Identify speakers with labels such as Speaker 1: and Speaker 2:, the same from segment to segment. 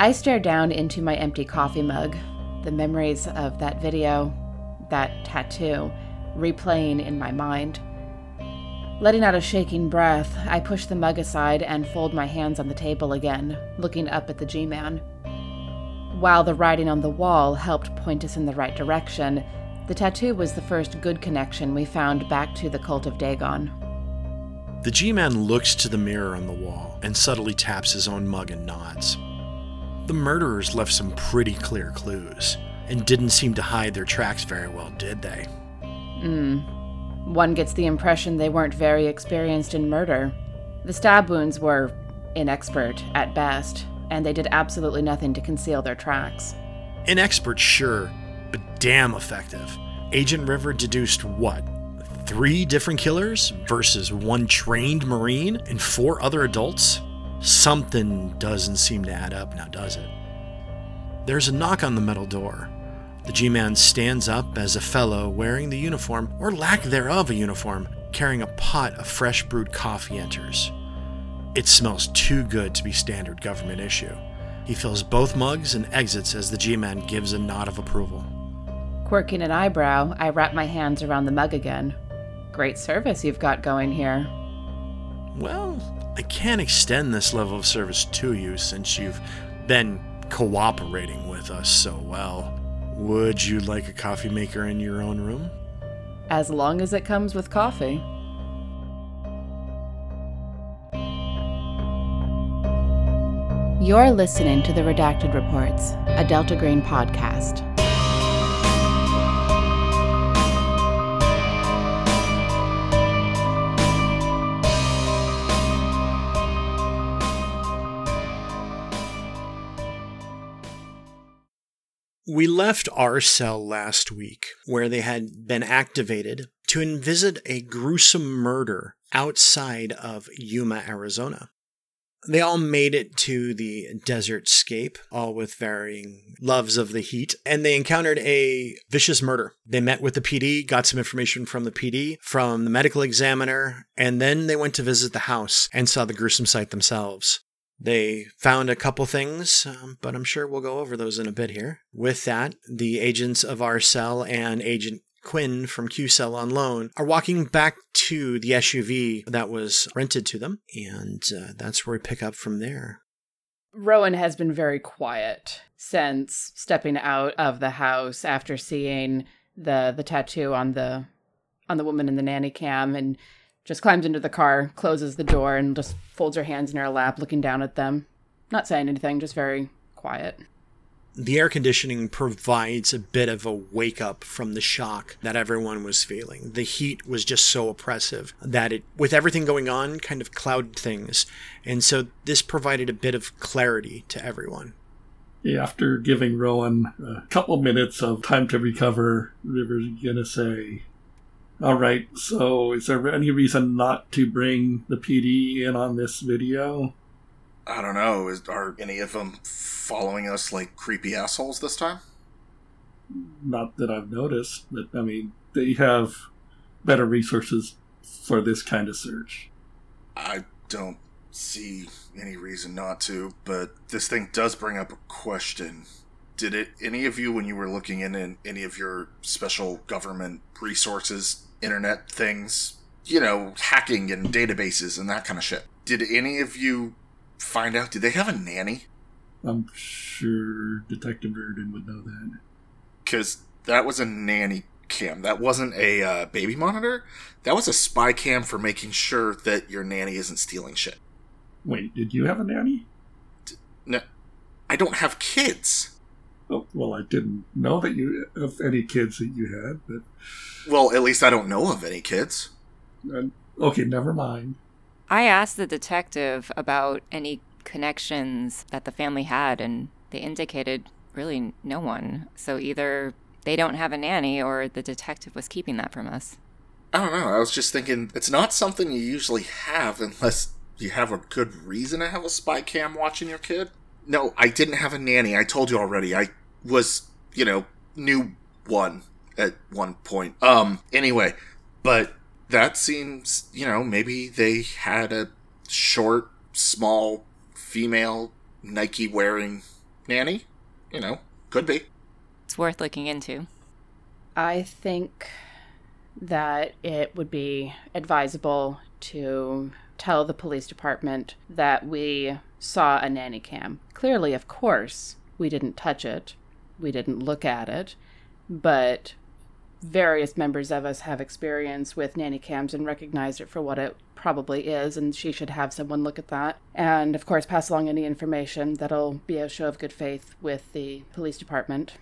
Speaker 1: I stare down into my empty coffee mug, the memories of that video, that tattoo, replaying in my mind. Letting out a shaking breath, I push the mug aside and fold my hands on the table again, looking up at the G Man. While the writing on the wall helped point us in the right direction, the tattoo was the first good connection we found back to the cult of Dagon.
Speaker 2: The G Man looks to the mirror on the wall and subtly taps his own mug and nods. The murderers left some pretty clear clues, and didn't seem to hide their tracks very well, did they?
Speaker 1: Hmm. One gets the impression they weren't very experienced in murder. The stab wounds were inexpert at best, and they did absolutely nothing to conceal their tracks.
Speaker 2: Inexpert, sure, but damn effective. Agent River deduced what? Three different killers versus one trained Marine and four other adults? Something doesn't seem to add up now, does it? There's a knock on the metal door. The G Man stands up as a fellow wearing the uniform, or lack thereof a uniform, carrying a pot of fresh brewed coffee enters. It smells too good to be standard government issue. He fills both mugs and exits as the G Man gives a nod of approval.
Speaker 1: Quirking an eyebrow, I wrap my hands around the mug again. Great service you've got going here.
Speaker 2: Well, I can't extend this level of service to you since you've been cooperating with us so well. Would you like a coffee maker in your own room?
Speaker 1: As long as it comes with coffee. You're listening to the Redacted Reports, a Delta Green podcast.
Speaker 2: We left our cell last week, where they had been activated to visit a gruesome murder outside of Yuma, Arizona. They all made it to the desert scape, all with varying loves of the heat, and they encountered a vicious murder. They met with the PD, got some information from the PD, from the medical examiner, and then they went to visit the house and saw the gruesome sight themselves. They found a couple things, um, but I'm sure we'll go over those in a bit here. With that, the agents of our cell and Agent Quinn from Q Cell on loan are walking back to the SUV that was rented to them, and uh, that's where we pick up from there.
Speaker 1: Rowan has been very quiet since stepping out of the house after seeing the the tattoo on the on the woman in the nanny cam and just climbs into the car, closes the door, and just folds her hands in her lap, looking down at them. Not saying anything, just very quiet.
Speaker 2: The air conditioning provides a bit of a wake up from the shock that everyone was feeling. The heat was just so oppressive that it, with everything going on, kind of clouded things. And so this provided a bit of clarity to everyone.
Speaker 3: After giving Rowan a couple minutes of time to recover, River's gonna say, all right. So, is there any reason not to bring the PD in on this video?
Speaker 4: I don't know. Is, are any of them following us like creepy assholes this time?
Speaker 3: Not that I've noticed, but I mean, they have better resources for this kind of search.
Speaker 4: I don't see any reason not to, but this thing does bring up a question. Did it any of you when you were looking in, in any of your special government resources internet things, you know, hacking and databases and that kind of shit. Did any of you find out? Did they have a nanny?
Speaker 3: I'm sure Detective Reardon would know that.
Speaker 4: Because that was a nanny cam. That wasn't a uh, baby monitor. That was a spy cam for making sure that your nanny isn't stealing shit.
Speaker 3: Wait, did you have a nanny?
Speaker 4: D- no, I don't have kids.
Speaker 3: Oh, well, I didn't know that you have any kids that you had, but
Speaker 4: well, at least I don't know of any kids.
Speaker 3: Uh, okay, never mind.
Speaker 5: I asked the detective about any connections that the family had, and they indicated really no one. So either they don't have a nanny or the detective was keeping that from us.
Speaker 4: I don't know. I was just thinking it's not something you usually have unless you have a good reason to have a spy cam watching your kid. No, I didn't have a nanny. I told you already. I was, you know, new one at one point. Um, anyway, but that seems, you know, maybe they had a short, small, female Nike wearing nanny? You know, could be.
Speaker 5: It's worth looking into.
Speaker 1: I think that it would be advisable to tell the police department that we saw a nanny cam. Clearly, of course, we didn't touch it, we didn't look at it, but various members of us have experience with nanny cams and recognized it for what it probably is, and she should have someone look at that. And of course, pass along any information that'll be a show of good faith with the police department.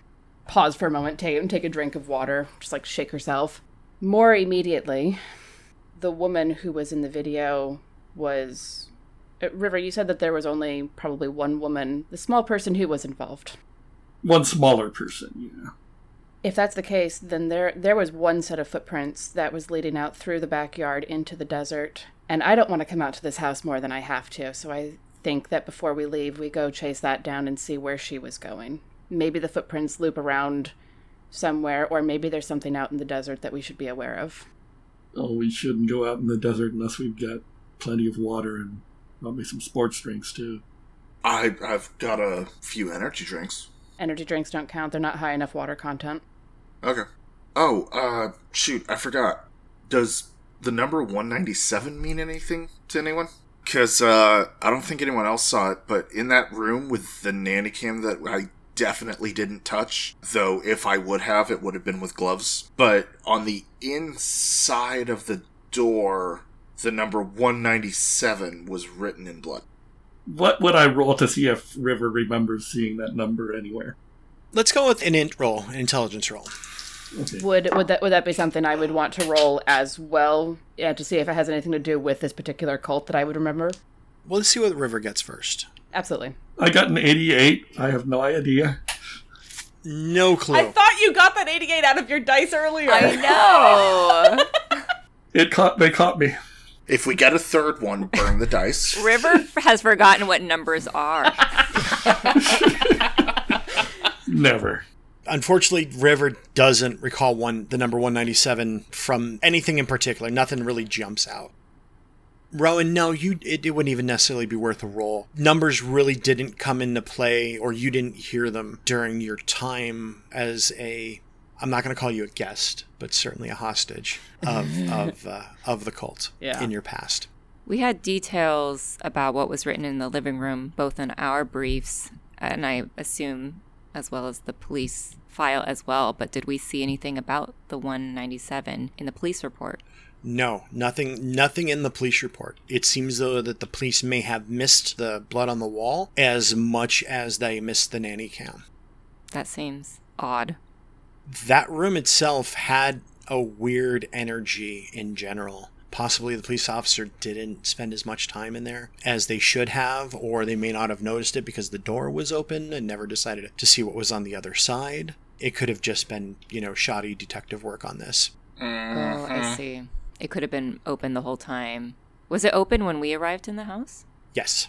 Speaker 1: Pause for a moment, take, take a drink of water, just like shake herself. More immediately, the woman who was in the video was. Uh, River, you said that there was only probably one woman, the small person who was involved.
Speaker 3: One smaller person, yeah.
Speaker 1: If that's the case, then there there was one set of footprints that was leading out through the backyard into the desert. And I don't want to come out to this house more than I have to, so I think that before we leave, we go chase that down and see where she was going. Maybe the footprints loop around somewhere, or maybe there's something out in the desert that we should be aware of.
Speaker 3: Oh, we shouldn't go out in the desert unless we've got plenty of water and probably some sports drinks too.
Speaker 4: I, I've got a few energy drinks.
Speaker 1: Energy drinks don't count, they're not high enough water content.
Speaker 4: Okay. Oh, uh, shoot, I forgot. Does the number 197 mean anything to anyone? Because, uh, I don't think anyone else saw it, but in that room with the nanny cam that I definitely didn't touch, though if I would have, it would have been with gloves. But on the inside of the door, the number 197 was written in blood.
Speaker 3: What would I roll to see if River remembers seeing that number anywhere?
Speaker 2: Let's go with an int roll, an intelligence roll.
Speaker 3: Okay.
Speaker 1: Would would that would that be something I would want to roll as well? Yeah, to see if it has anything to do with this particular cult that I would remember.
Speaker 2: Well, let's see what River gets first.
Speaker 1: Absolutely.
Speaker 3: I got an 88. I have no idea.
Speaker 2: No clue.
Speaker 1: I thought you got that 88 out of your dice earlier.
Speaker 5: I know.
Speaker 3: It caught. They caught me.
Speaker 4: If we get a third one, burn the dice.
Speaker 5: River has forgotten what numbers are.
Speaker 3: Never.
Speaker 2: Unfortunately, River doesn't recall one the number 197 from anything in particular. Nothing really jumps out. Rowan, no, you it, it wouldn't even necessarily be worth a roll. Numbers really didn't come into play, or you didn't hear them during your time as a. I'm not going to call you a guest, but certainly a hostage of of uh, of the cult
Speaker 1: Yeah.
Speaker 2: in your past.
Speaker 5: We had details about what was written in the living room, both in our briefs, and I assume as well as the police file as well. But did we see anything about the 197 in the police report?
Speaker 2: No, nothing nothing in the police report. It seems though that the police may have missed the blood on the wall as much as they missed the nanny cam.
Speaker 5: That seems odd.
Speaker 2: That room itself had a weird energy in general. Possibly the police officer didn't spend as much time in there as they should have, or they may not have noticed it because the door was open and never decided to see what was on the other side. It could have just been, you know, shoddy detective work on this. Mm-hmm.
Speaker 5: Oh, I see. It could have been open the whole time. Was it open when we arrived in the house?
Speaker 2: Yes.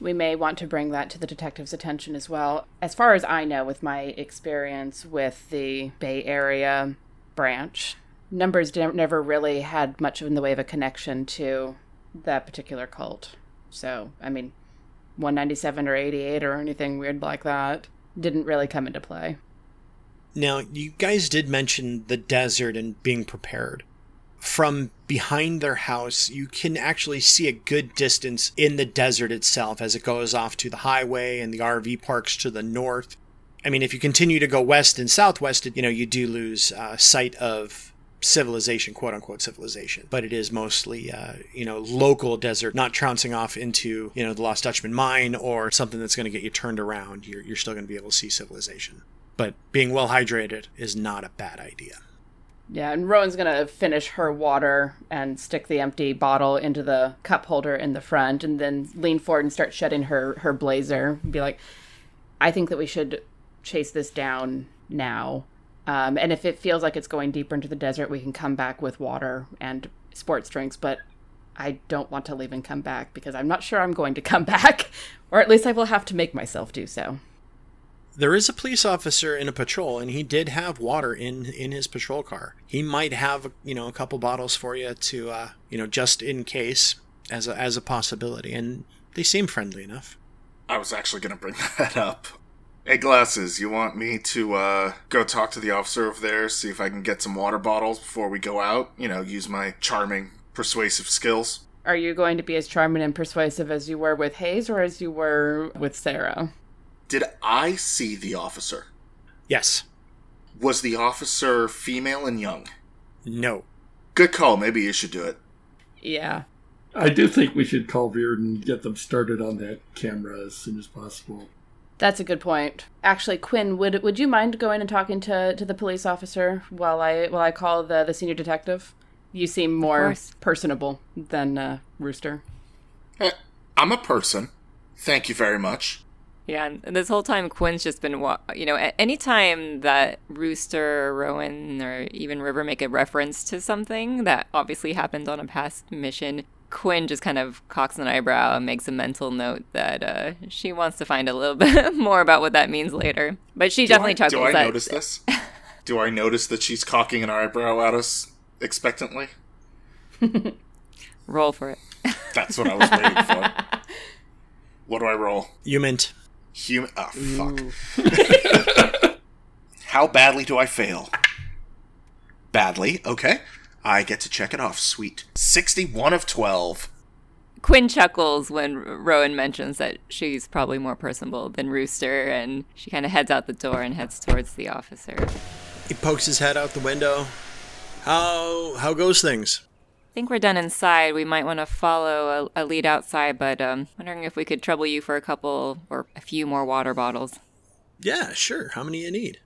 Speaker 1: We may want to bring that to the detective's attention as well. As far as I know, with my experience with the Bay Area branch, numbers never really had much in the way of a connection to that particular cult. So, I mean, 197 or 88 or anything weird like that didn't really come into play.
Speaker 2: Now, you guys did mention the desert and being prepared. From behind their house, you can actually see a good distance in the desert itself as it goes off to the highway and the RV parks to the north. I mean, if you continue to go west and southwest, you know, you do lose uh, sight of civilization, quote unquote civilization. But it is mostly, uh, you know, local desert, not trouncing off into, you know, the Lost Dutchman mine or something that's going to get you turned around. You're, you're still going to be able to see civilization but being well hydrated is not a bad idea.
Speaker 1: Yeah, and Rowan's gonna finish her water and stick the empty bottle into the cup holder in the front, and then lean forward and start shedding her her blazer. And be like, "I think that we should chase this down now, um, and if it feels like it's going deeper into the desert, we can come back with water and sports drinks. But I don't want to leave and come back because I'm not sure I'm going to come back, or at least I will have to make myself do so."
Speaker 2: There is a police officer in a patrol, and he did have water in in his patrol car. He might have, you know, a couple bottles for you to, uh, you know, just in case, as a as a possibility. And they seem friendly enough.
Speaker 4: I was actually going to bring that up. Hey, Glasses, you want me to uh, go talk to the officer over there, see if I can get some water bottles before we go out? You know, use my charming, persuasive skills?
Speaker 1: Are you going to be as charming and persuasive as you were with Hayes or as you were with Sarah?
Speaker 4: Did I see the officer?
Speaker 2: Yes.
Speaker 4: Was the officer female and young?
Speaker 2: No.
Speaker 4: Good call. Maybe you should do it.
Speaker 1: Yeah.
Speaker 3: I do think we should call Reardon and get them started on that camera as soon as possible.
Speaker 1: That's a good point. Actually, Quinn, would would you mind going and talking to, to the police officer while I while I call the, the senior detective? You seem more personable than uh, Rooster.
Speaker 4: Eh, I'm a person. Thank you very much.
Speaker 5: Yeah, and this whole time Quinn's just been, wa- you know, a- anytime that Rooster, Rowan, or even River make a reference to something that obviously happened on a past mission, Quinn just kind of cocks an eyebrow and makes a mental note that uh, she wants to find a little bit more about what that means later. But she definitely
Speaker 4: do I,
Speaker 5: chuckles
Speaker 4: Do I
Speaker 5: that.
Speaker 4: notice this? do I notice that she's cocking an eyebrow at us expectantly?
Speaker 5: Roll for it.
Speaker 4: That's what I was waiting for. What do I roll?
Speaker 2: You meant
Speaker 4: Human. Oh, fuck. How badly do I fail? Badly. Okay. I get to check it off. Sweet. 61 of 12.
Speaker 5: Quinn chuckles when Rowan mentions that she's probably more personable than Rooster, and she kind of heads out the door and heads towards the officer.
Speaker 2: he pokes his head out the window. How how goes things?
Speaker 5: I think we're done inside. We might want to follow a, a lead outside, but um, wondering if we could trouble you for a couple or a few more water bottles.
Speaker 2: Yeah, sure. How many you need?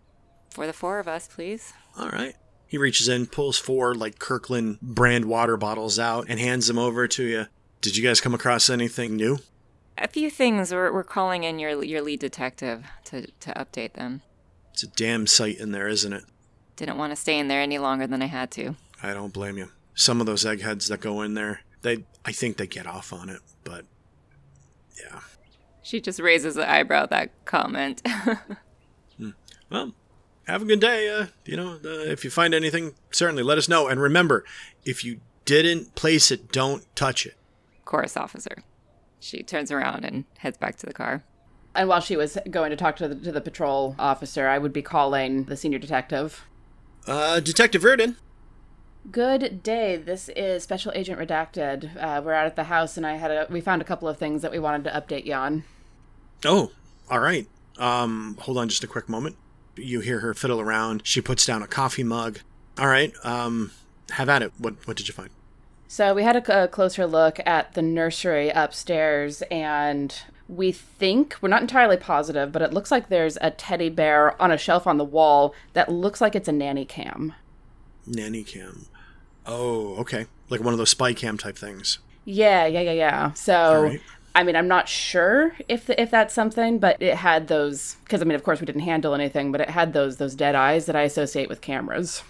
Speaker 5: For the four of us, please.
Speaker 2: All right. He reaches in, pulls four like Kirkland brand water bottles out, and hands them over to you. Did you guys come across anything new?
Speaker 5: A few things. We're, we're calling in your your lead detective to, to update them.
Speaker 2: It's a damn sight in there, isn't it?
Speaker 5: Didn't want to stay in there any longer than I had to.
Speaker 2: I don't blame you. Some of those eggheads that go in there, they I think they get off on it, but yeah.
Speaker 5: She just raises an eyebrow at that comment.
Speaker 2: Well, have a good day. Uh, you know, uh, if you find anything, certainly let us know. And remember, if you didn't place it, don't touch it.
Speaker 5: Chorus officer. She turns around and heads back to the car.
Speaker 1: And while she was going to talk to the, to the patrol officer, I would be calling the senior detective.
Speaker 2: Uh, Detective Verdon.
Speaker 1: Good day. This is Special Agent Redacted. Uh, we're out at the house, and I had a we found a couple of things that we wanted to update you on.
Speaker 2: Oh, all right. Um, hold on just a quick moment. You hear her fiddle around. She puts down a coffee mug. All right. Um, have at it. What What did you find?
Speaker 1: So we had a, a closer look at the nursery upstairs, and we think we're not entirely positive, but it looks like there's a teddy bear on a shelf on the wall that looks like it's a nanny cam.
Speaker 2: Nanny cam. Oh, okay. Like one of those spy cam type things.
Speaker 1: Yeah, yeah, yeah, yeah. So,
Speaker 2: right.
Speaker 1: I mean, I'm not sure if if that's something, but it had those because I mean, of course, we didn't handle anything, but it had those those dead eyes that I associate with cameras.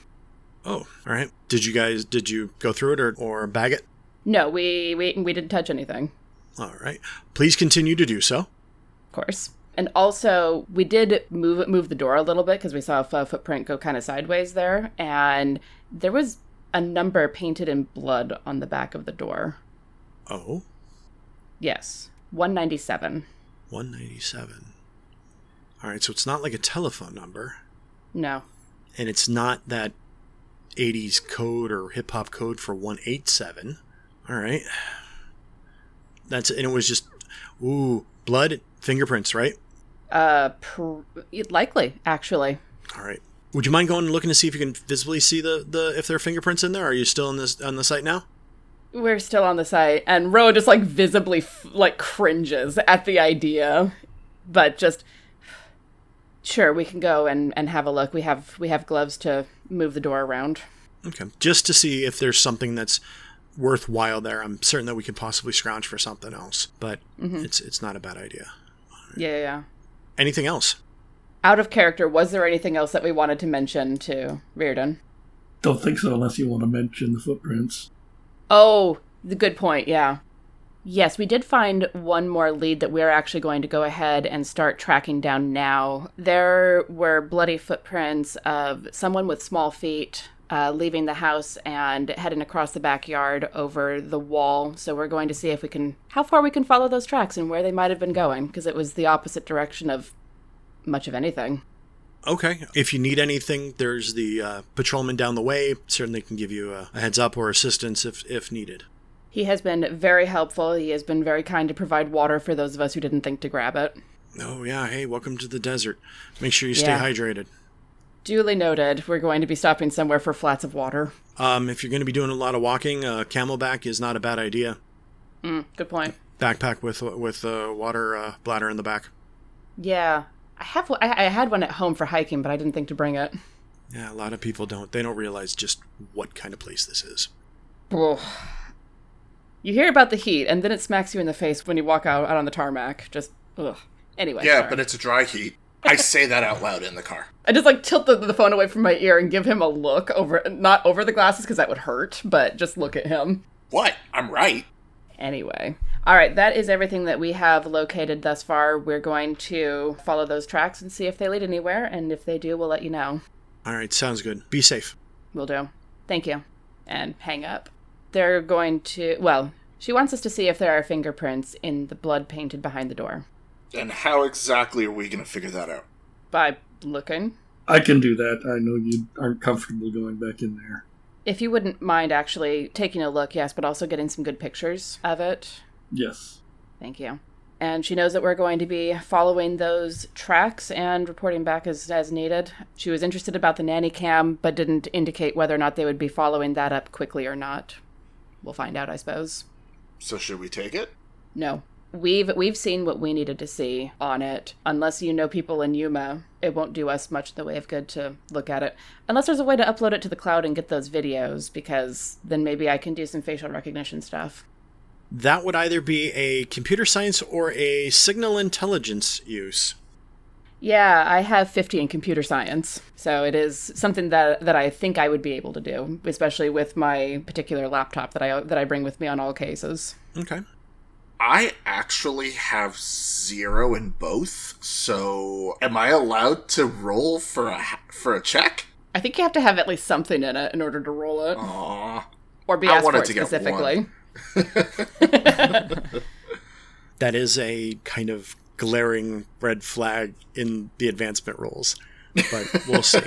Speaker 2: Oh, all right. Did you guys did you go through it or, or bag it?
Speaker 1: No, we we we didn't touch anything,
Speaker 2: All right. Please continue to do so.
Speaker 1: of course. And also, we did move move the door a little bit because we saw a footprint go kind of sideways there, and there was a number painted in blood on the back of the door.
Speaker 2: Oh,
Speaker 1: Yes, one ninety seven.
Speaker 2: 197. All right, so it's not like a telephone number,
Speaker 1: No,
Speaker 2: and it's not that 80s code or hip hop code for 187. All right. That's and it was just ooh, blood, fingerprints, right?
Speaker 1: uh, pr- likely actually.
Speaker 2: All right. Would you mind going and looking to see if you can visibly see the, the if there are fingerprints in there? Are you still on this on the site now?
Speaker 1: We're still on the site, and Rowan just like visibly f- like cringes at the idea, but just sure we can go and and have a look. We have we have gloves to move the door around.
Speaker 2: Okay. Just to see if there's something that's worthwhile there. I'm certain that we could possibly scrounge for something else, but mm-hmm. it's it's not a bad idea.
Speaker 1: Yeah, yeah, yeah.
Speaker 2: Anything else?
Speaker 1: Out of character, was there anything else that we wanted to mention to Reardon?
Speaker 3: Don't think so unless you want to mention the footprints.
Speaker 1: Oh, the good point. Yeah. Yes, we did find one more lead that we're actually going to go ahead and start tracking down now. There were bloody footprints of someone with small feet uh, leaving the house and heading across the backyard over the wall. So we're going to see if we can, how far we can follow those tracks and where they might have been going, because it was the opposite direction of much of anything.
Speaker 2: Okay. If you need anything, there's the uh, patrolman down the way. Certainly can give you a, a heads up or assistance if, if needed.
Speaker 1: He has been very helpful. He has been very kind to provide water for those of us who didn't think to grab it.
Speaker 2: Oh, yeah. Hey, welcome to the desert. Make sure you stay
Speaker 1: Yeah.
Speaker 2: hydrated.
Speaker 1: Duly noted. We're going to be stopping somewhere for flats of water.
Speaker 2: Um, if you're going to be doing a lot of walking, uh, CamelBak is not a bad idea.
Speaker 1: Mm, good point.
Speaker 2: Backpack with with uh, water uh, bladder in the back.
Speaker 1: Yeah, I have. one- I, I had one at home for hiking, but I didn't think to bring it.
Speaker 2: Yeah, a lot of people don't. They don't realize just what kind of place this is.
Speaker 1: Ugh. You hear about the heat, and then it smacks you in the face when you walk out, out on the tarmac. Just ugh. Anyway,
Speaker 4: Yeah,
Speaker 1: sorry.
Speaker 4: but it's a dry heat. I say that out loud in the car.
Speaker 1: I just like tilt the, the phone away from my ear and give him a look over, not over the glasses because that would hurt, but just look at him.
Speaker 4: What? I'm right.
Speaker 1: Anyway. All right, that is everything that we have located thus far. We're going to follow those tracks and see if they lead anywhere, and if they do, we'll let you know.
Speaker 2: All right, sounds good. Be safe.
Speaker 1: We'll do. Thank you. And hang up. They're going to. Well, she wants us to see if there are fingerprints in the blood painted behind the door.
Speaker 4: And how exactly are we going to figure that out?
Speaker 1: By looking.
Speaker 3: I can do that. I know you aren't comfortable going back in there.
Speaker 1: If you wouldn't mind actually taking a look, yes, but also getting some good pictures of it.
Speaker 3: Yes.
Speaker 1: Thank you. And she knows that we're going to be following those tracks and reporting back as, as needed. She was interested about the nanny cam, but didn't indicate whether or not they would be following that up quickly or not. We'll find out, I suppose.
Speaker 4: So should we take it?
Speaker 1: No. We've we've seen what we needed to see on it. Unless you know people in Yuma, it won't do us much in the way of good to look at it. Unless there's a way to upload it to the cloud and get those videos, because then maybe I can do some facial recognition stuff.
Speaker 2: That would either be a computer science or a signal intelligence use.
Speaker 1: Yeah, I have 50 in computer science, so it is something that that I think I would be able to do, especially with my particular laptop that I that I bring with me on all cases.
Speaker 2: Okay.
Speaker 4: I actually have zero in both. So am I allowed to roll for a for a check?
Speaker 1: I think you have to have at least something in it in order to roll it,
Speaker 4: Aw.
Speaker 1: or be
Speaker 4: I
Speaker 1: asked for it
Speaker 4: to get
Speaker 1: specifically.
Speaker 2: That is a kind of glaring red flag in the advancement rules. But we'll see.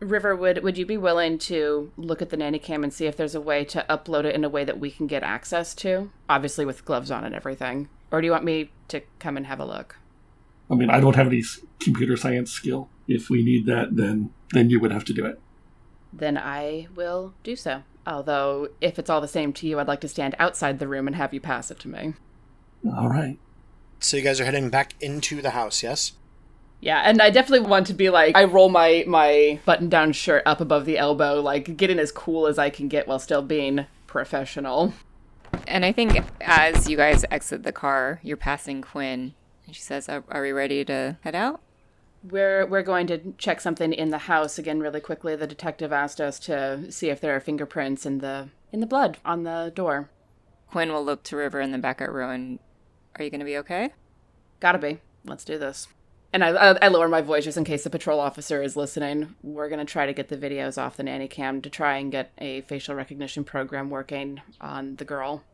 Speaker 1: River, would would you be willing to look at the nanny cam and see if there's a way to upload it in a way that we can get access to? Obviously with gloves on and everything. Or do you want me to come and have a look?
Speaker 3: I mean, I don't have any computer science skill. If we need that, then then you would have to do it.
Speaker 1: Then I will do so. Although, if it's all the same to you, I'd like to stand outside the room and have you pass it to me.
Speaker 3: All right.
Speaker 2: so you guys are heading back into the house, yes?
Speaker 1: Yeah, and I definitely want to be like I roll my my button down shirt up above the elbow, like getting as cool as I can get while still being professional.
Speaker 5: And I think as you guys exit the car, you're passing Quinn, and she says, "Are, are we ready to head out?"
Speaker 1: We're we're going to check something in the house again really quickly. The detective asked us to see if there are fingerprints in the in the blood on the door.
Speaker 5: Quinn will look to River and then back at Rowan. Are you going to be okay?
Speaker 1: Gotta be. Let's do this. And I, I, I lower my voice just in case the patrol officer is listening. We're gonna try to get the videos off the nanny cam to try and get a facial recognition program working on the girl.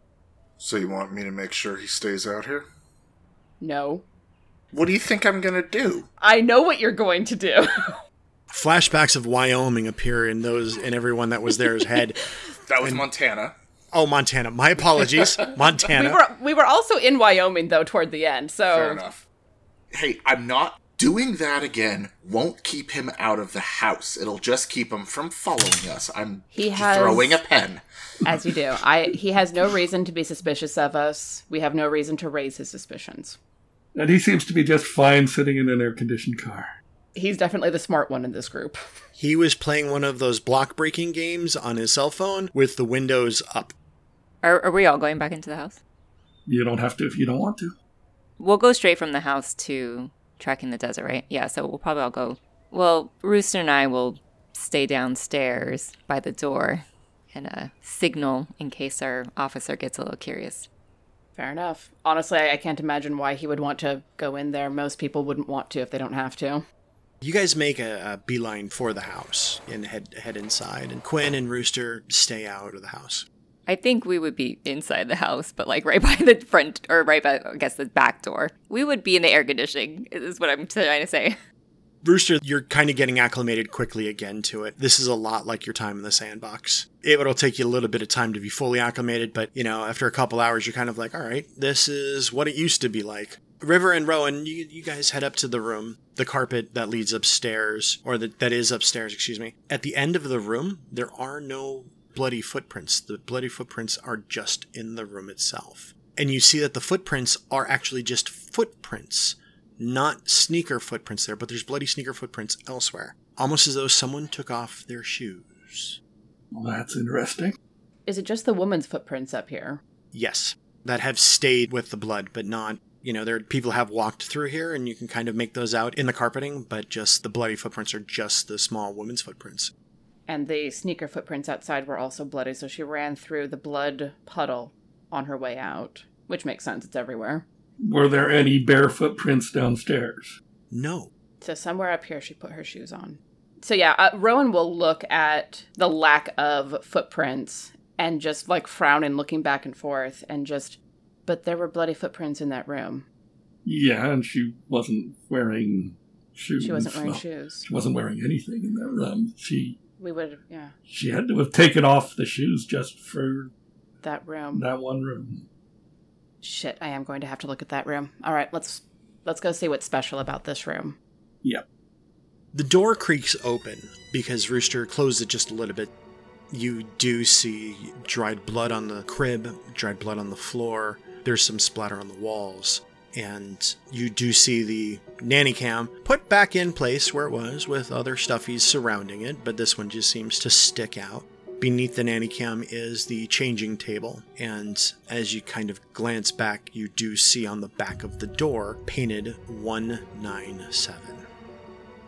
Speaker 4: So you want me to make sure he stays out here?
Speaker 1: No,
Speaker 4: What do you think I'm going to do?
Speaker 1: I know what you're going to do.
Speaker 2: Flashbacks of Wyoming appear in those in everyone that was there's head.
Speaker 4: That was Montana.
Speaker 2: Oh, Montana. My apologies. Montana.
Speaker 1: we were we were also in Wyoming though toward the end. So
Speaker 4: Fair enough. Hey, I'm not doing that again. Won't keep him out of the house. It'll just keep him from following us. I'm
Speaker 1: He has-
Speaker 4: throwing a pen.
Speaker 1: as you do, I he has no reason to be suspicious of us. We have no reason to raise his suspicions.
Speaker 3: And he seems to be just fine sitting in an air conditioned car.
Speaker 1: He's definitely the smart one in this group.
Speaker 2: He was playing one of those block breaking games on his cell phone with the windows up.
Speaker 5: Are, are we all going back into the house?
Speaker 3: You don't have to if you don't want to.
Speaker 5: We'll go straight from the house to tracking the desert, right? Yeah, so we'll probably all go. Well, Rooster and I will stay downstairs by the door and uh, signal in case our officer gets a little curious.
Speaker 1: Fair enough. Honestly, I, I can't imagine why he would want to go in there. Most people wouldn't want to if they don't have to.
Speaker 2: You guys make a, a beeline for the house and head head inside, and Quinn and Rooster stay out of the house.
Speaker 5: I think we would be inside the house, but like right by the front or right by, I guess, the back door. We would be in the air conditioning, is what I'm trying to say.
Speaker 2: Rooster, you're kind of getting acclimated quickly again to it. This is a lot like your time in the sandbox. It, will take you a little bit of time to be fully acclimated, but you know, after a couple hours, you're kind of like, all right, this is what it used to be like. River and Rowan, you, you guys head up to the room, the carpet that leads upstairs, or the, that is upstairs, excuse me. At the end of the room, there are no bloody footprints. The bloody footprints are just in the room itself. And you see that the footprints are actually just footprints not sneaker footprints there, but there's bloody sneaker footprints elsewhere. Almost as though someone took off their shoes.
Speaker 3: Well, that's interesting.
Speaker 1: Is it just the woman's footprints up here?
Speaker 2: Yes, that have stayed with the blood, but not. You know, there people have walked through here, and you can kind of make those out in the carpeting, but just the bloody footprints are just the small woman's footprints.
Speaker 1: And the sneaker footprints outside were also bloody, so she ran through the blood puddle on her way out, which makes sense. It's everywhere.
Speaker 3: Were there any bare footprints downstairs?
Speaker 2: No.
Speaker 1: So somewhere up here, she put her shoes on. So yeah, uh, Rowan will look at the lack of footprints and just like frown and looking back and forth and just, but there were bloody footprints in that room.
Speaker 3: Yeah, and she wasn't wearing shoes.
Speaker 1: She wasn't wearing shoes.
Speaker 3: She wasn't wearing anything in that room. She.
Speaker 1: We would, yeah.
Speaker 3: She had to have taken off the shoes just for
Speaker 1: that room.
Speaker 3: That one room.
Speaker 1: Shit, I am going to have to look at that room. All right, let's let's go see what's special about this room.
Speaker 3: Yep.
Speaker 2: The door creaks open because Rooster closed it just a little bit. You do see dried blood on the crib, dried blood on the floor. There's some splatter on the walls. And you do see the nanny cam put back in place where it was with other stuffies surrounding it, but this one just seems to stick out. Beneath the nanny cam is the changing table, and as you kind of glance back, you do see on the back of the door painted 197.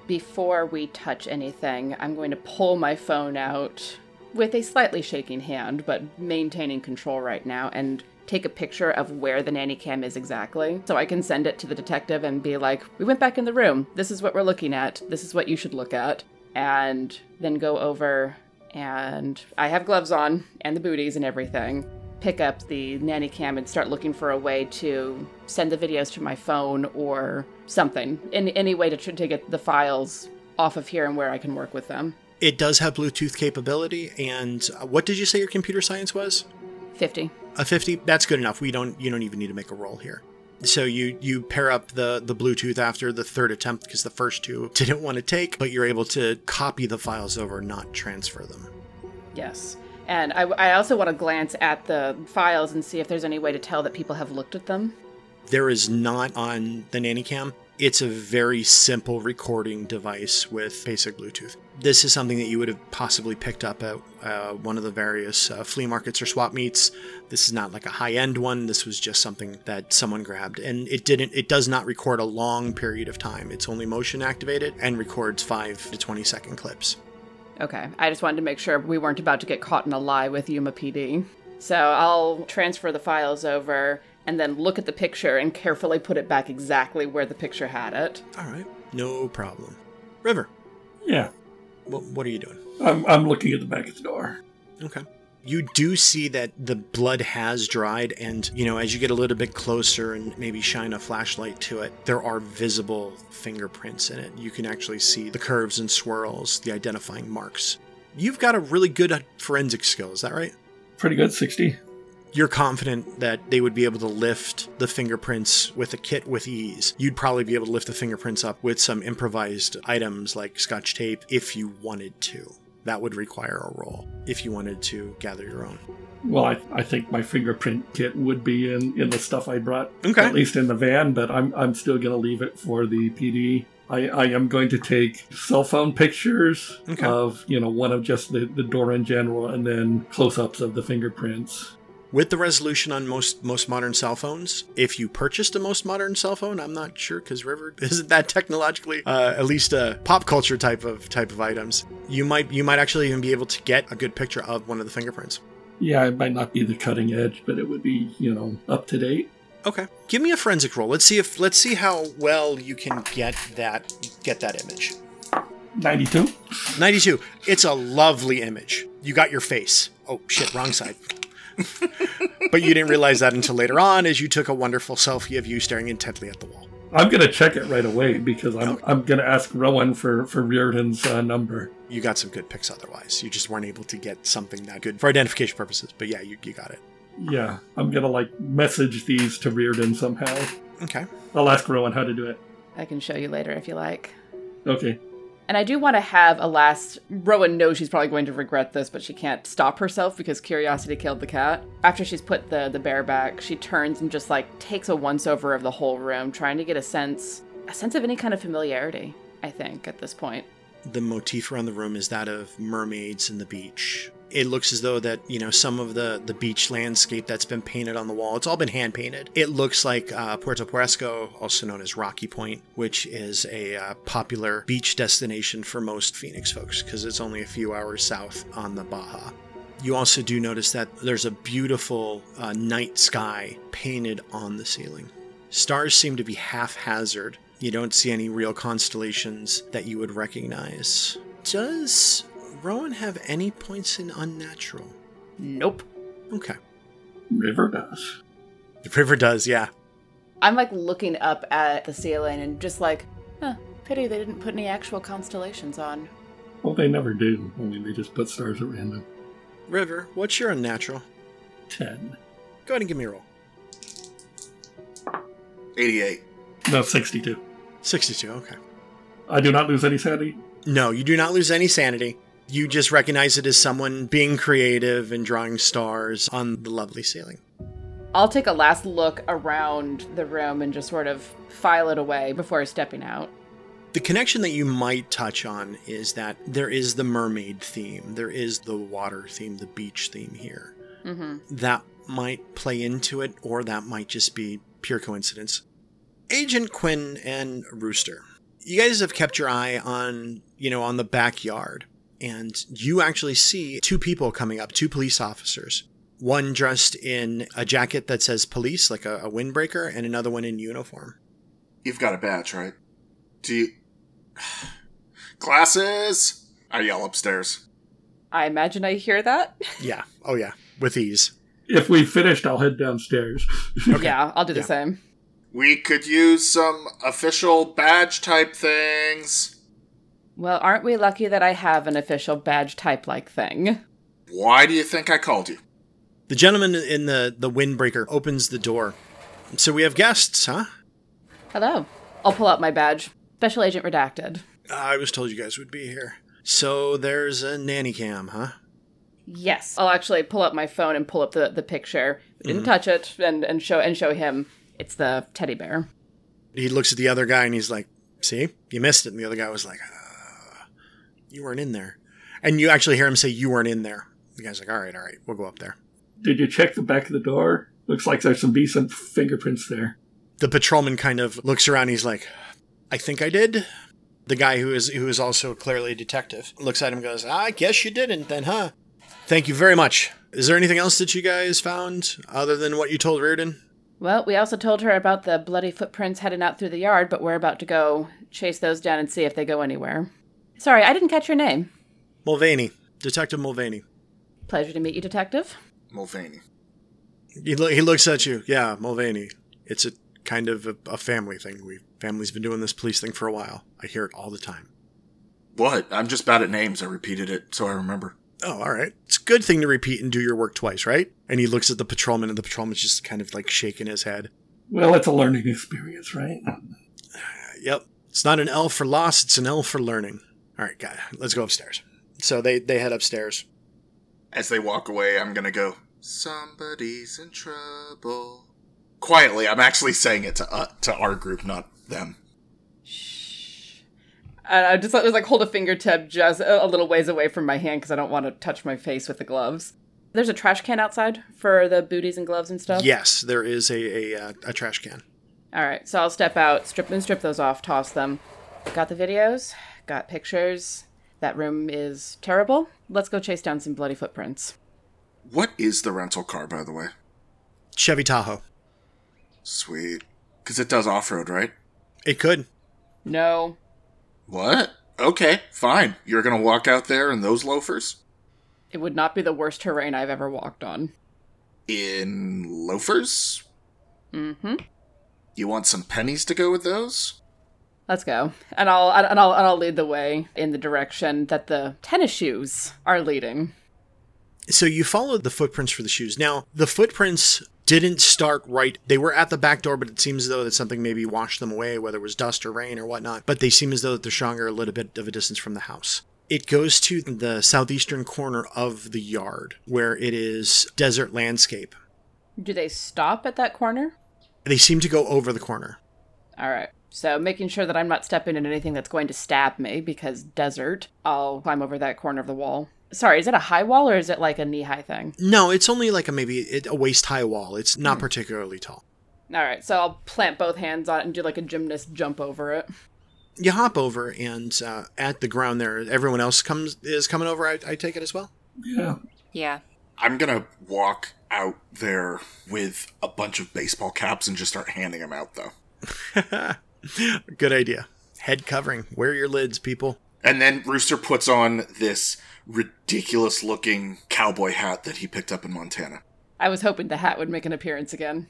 Speaker 1: Before we touch anything, I'm going to pull my phone out with a slightly shaking hand, but maintaining control right now, and take a picture of where the nanny cam is exactly so I can send it to the detective and be like, we went back in the room. This is what we're looking at. This is what you should look at. And then go over and I have gloves on and the booties and everything. Pick up the nanny cam and start looking for a way to send the videos to my phone or something. In any way to, to get the files off of here and where I can work with them.
Speaker 2: It does have Bluetooth capability, and uh, what did you say your computer science was?
Speaker 1: Fifty.
Speaker 2: A fifty. That's good enough. We don't. You don't even need to make a roll here. So you you pair up the the Bluetooth after the third attempt because the first two didn't want to take, but you're able to copy the files over, not transfer them.
Speaker 1: Yes. And I, I also want to glance at the files and see if there's any way to tell that people have looked at them.
Speaker 2: There is not on the nanny cam. It's a very simple recording device with basic Bluetooth. This is something that you would have possibly picked up at uh, one of the various uh, flea markets or swap meets. This is not like a high-end one. This was just something that someone grabbed, and it didn't. It does not record a long period of time. It's only motion activated and records five to twenty second clips.
Speaker 1: Okay, I just wanted to make sure we weren't about to get caught in a lie with Yuma PD. So I'll transfer the files over and then look at the picture and carefully put it back exactly where the picture had it.
Speaker 2: All right, no problem. River.
Speaker 3: Yeah.
Speaker 2: What, what are you doing?
Speaker 3: I'm, I'm looking at the back of the door.
Speaker 2: Okay. You do see that the blood has dried, and you know, as you get a little bit closer and maybe shine a flashlight to it, there are visible fingerprints in it. You can actually see the curves and swirls, the identifying marks. You've got a really good uh, forensic skill, is that right?
Speaker 3: Pretty good, 60
Speaker 2: you're confident that they would be able to lift the fingerprints with a kit with ease. You'd probably be able to lift the fingerprints up with some improvised items like scotch tape if you wanted to. That would require a roll if you wanted to gather your own.
Speaker 3: Well, I, I think my fingerprint kit would be in, in the stuff I brought,
Speaker 2: okay.
Speaker 3: at least in the van, but I'm, I'm still going to leave it for the PD. I, I am going to take cell phone pictures
Speaker 2: okay.
Speaker 3: of, you know, one of just the, the door in general and then close ups of the fingerprints
Speaker 2: with the resolution on most most modern cell phones if you purchased a most modern cell phone i'm not sure because river isn't that technologically uh, at least a pop culture type of type of items you might you might actually even be able to get a good picture of one of the fingerprints.
Speaker 3: Yeah it might not be the cutting edge but it would be you know up to date.
Speaker 2: Okay. Give me a forensic roll let's see if let's see how well you can get that get that image.
Speaker 3: 92
Speaker 2: 92 it's a lovely image. You got your face. Oh shit wrong side but you didn't realize that until later on as you took a wonderful selfie of you staring intently at the wall.
Speaker 3: I'm gonna check it right away because I'm I'm gonna ask Rowan for for Reardon's uh, number.
Speaker 2: You got some good pics otherwise. You just weren't able to get something that good for identification purposes. But yeah, you, you got it.
Speaker 3: Yeah, I'm gonna like message these to Reardon somehow.
Speaker 2: Okay.
Speaker 3: I'll ask Rowan how to do it.
Speaker 1: I can show you later if you like.
Speaker 3: Okay.
Speaker 1: And I do want to have a last. Rowan knows she's probably going to regret this, but she can't stop herself because curiosity killed the cat. After she's put the, the bear back, she turns and just like takes a once over of the whole room, trying to get a sense a sense of any kind of familiarity, I think, at this point.
Speaker 2: The motif around the room is that of mermaids and the beach. It looks as though that, you know, some of the, the beach landscape that's been painted on the wall, it's all been hand painted. It looks like uh, Puerto Peñasco, also known as Rocky Point, which is a uh, popular beach destination for most Phoenix folks because it's only a few hours south on the Baja. You also do notice that there's a beautiful uh, night sky painted on the ceiling. Stars seem to be haphazard. You don't see any real constellations that you would recognize. Does Rowan have any points in unnatural?
Speaker 1: Nope.
Speaker 2: Okay.
Speaker 3: River does.
Speaker 2: The river does, yeah.
Speaker 1: I'm like looking up at the ceiling and just like, huh, pity they didn't put any actual constellations on.
Speaker 3: Well, they never do. I mean, they just put stars at random.
Speaker 2: River, what's your unnatural?
Speaker 3: Ten.
Speaker 2: Go ahead and give me a roll.
Speaker 4: 88.
Speaker 3: No, sixty-two.
Speaker 2: 62, okay.
Speaker 3: I do not lose any sanity.
Speaker 2: No, you do not lose any sanity. You just recognize it as someone being creative and drawing stars on the lovely ceiling.
Speaker 1: I'll take a last look around the room and just sort of file it away before stepping out.
Speaker 2: The connection that you might touch on is that there is the mermaid theme, there is the water theme, the beach theme here.
Speaker 1: Mm-hmm.
Speaker 2: That might play into it, or that might just be pure coincidence. Agent Quinn and Rooster, you guys have kept your eye on, you know, on the backyard, and you actually see two people coming up, two police officers. One dressed in a jacket that says police, like a, a windbreaker, and another one in uniform.
Speaker 4: You've got a badge, right? Do you. Glasses! I yell upstairs.
Speaker 1: I imagine I hear that.
Speaker 2: Yeah. Oh, yeah. With ease.
Speaker 3: If we finished, I'll head downstairs.
Speaker 1: Yeah, I'll do the
Speaker 2: Yeah.
Speaker 1: same.
Speaker 4: We could use some official badge type things.
Speaker 1: Well, aren't we lucky that I have an official badge type like thing?
Speaker 4: Why do you think I called you?
Speaker 2: The gentleman in the, the windbreaker opens the door. So we have guests, huh?
Speaker 1: Hello. I'll pull out my badge. Special Agent Redacted.
Speaker 2: I was told you guys would be here. So there's a nanny cam, huh?
Speaker 1: Yes. I'll actually pull up my phone and pull up the, the picture. We didn't touch it and, and show and show him it's the teddy bear.
Speaker 2: He looks at the other guy and he's like, "See, you missed it." And the other guy was like, uh, "You weren't in there." And you actually hear him say, "You weren't in there." The guy's like, "All right, all right, we'll go up there."
Speaker 3: Did you check the back of the door? Looks like there's some decent fingerprints there.
Speaker 2: The patrolman kind of looks around. He's like, "I think I did." The guy who is who is also clearly a detective looks at him and goes, "I guess you didn't then, huh?" Thank you very much. Is there anything else that you guys found other than what you told Reardon?
Speaker 1: Well, we also told her about the bloody footprints heading out through the yard, but we're about to go chase those down and see if they go anywhere. Sorry, I didn't catch your name.
Speaker 2: Mulvaney, Detective Mulvaney.
Speaker 1: Pleasure to meet you, Detective.
Speaker 4: Mulvaney.
Speaker 2: He, lo- he looks at you. Yeah, Mulvaney. It's a kind of a, a family thing. We family's been doing this police thing for a while. I hear it all the time.
Speaker 4: What? I'm just bad at names. I repeated it so I remember.
Speaker 2: Oh, all right. It's a good thing to repeat and do your work twice, right? And he looks at the patrolman, and the patrolman's just kind of like shaking his head.
Speaker 3: Well, it's a learning experience, right?
Speaker 2: Yep. It's not an L for loss, it's an L for learning. All right, guy, let's go upstairs. So they, they head upstairs.
Speaker 4: As they walk away, I'm gonna go, Somebody's in trouble. Quietly, I'm actually saying it to uh, to our group, not them.
Speaker 1: And I just was like hold a fingertip just a, a little ways away from my hand because I don't want to touch my face with the gloves. There's a trash can outside for the booties and gloves and stuff.
Speaker 2: Yes, there is a, a, uh, a trash can.
Speaker 1: All right, so I'll step out, strip and strip those off, toss them. Got the videos, got pictures. That room is terrible. Let's go chase down some bloody footprints.
Speaker 4: What is the rental car, by the way?
Speaker 2: Chevy Tahoe.
Speaker 4: Sweet. Because it does off road, right?
Speaker 2: It could.
Speaker 1: No,
Speaker 4: What? Okay, fine. You're gonna walk out there in those loafers?
Speaker 1: it would not be the worst terrain I've ever walked on.
Speaker 4: in loafers.
Speaker 1: Mm-hmm.
Speaker 4: You want some pennies to go with those?
Speaker 1: Let's go, and I'll and I'll and I'll lead the way in the direction that the tennis shoes are leading.
Speaker 2: So you followed the footprints for the shoes. Now, the footprints didn't start right. They were at the back door, but it seems as though that something maybe washed them away, whether it was dust or rain or whatnot. But they seem as though that they're stronger a little bit of a distance from the house. It goes to the southeastern corner of the yard where it is desert landscape.
Speaker 1: Do they stop at that corner?
Speaker 2: They seem to go over the corner.
Speaker 1: All right. So making sure that I'm not stepping in anything that's going to stab me because desert, I'll climb over that corner of the wall. Sorry, is it a high wall or is it like a knee high thing?
Speaker 2: No, it's only like a maybe a waist high wall. It's not particularly tall.
Speaker 1: All right, so I'll plant both hands on it and do like a gymnast jump over it.
Speaker 2: You hop over, and uh, at the ground there, everyone else comes is coming over. I, I take it as well.
Speaker 3: Yeah.
Speaker 5: Yeah.
Speaker 4: I'm gonna walk out there with a bunch of baseball caps and just start handing them out, though.
Speaker 2: Good idea. Head covering. Wear your lids, people.
Speaker 4: And then Rooster puts on this ridiculous looking cowboy hat that he picked up in Montana.
Speaker 1: I was hoping the hat would make an appearance again.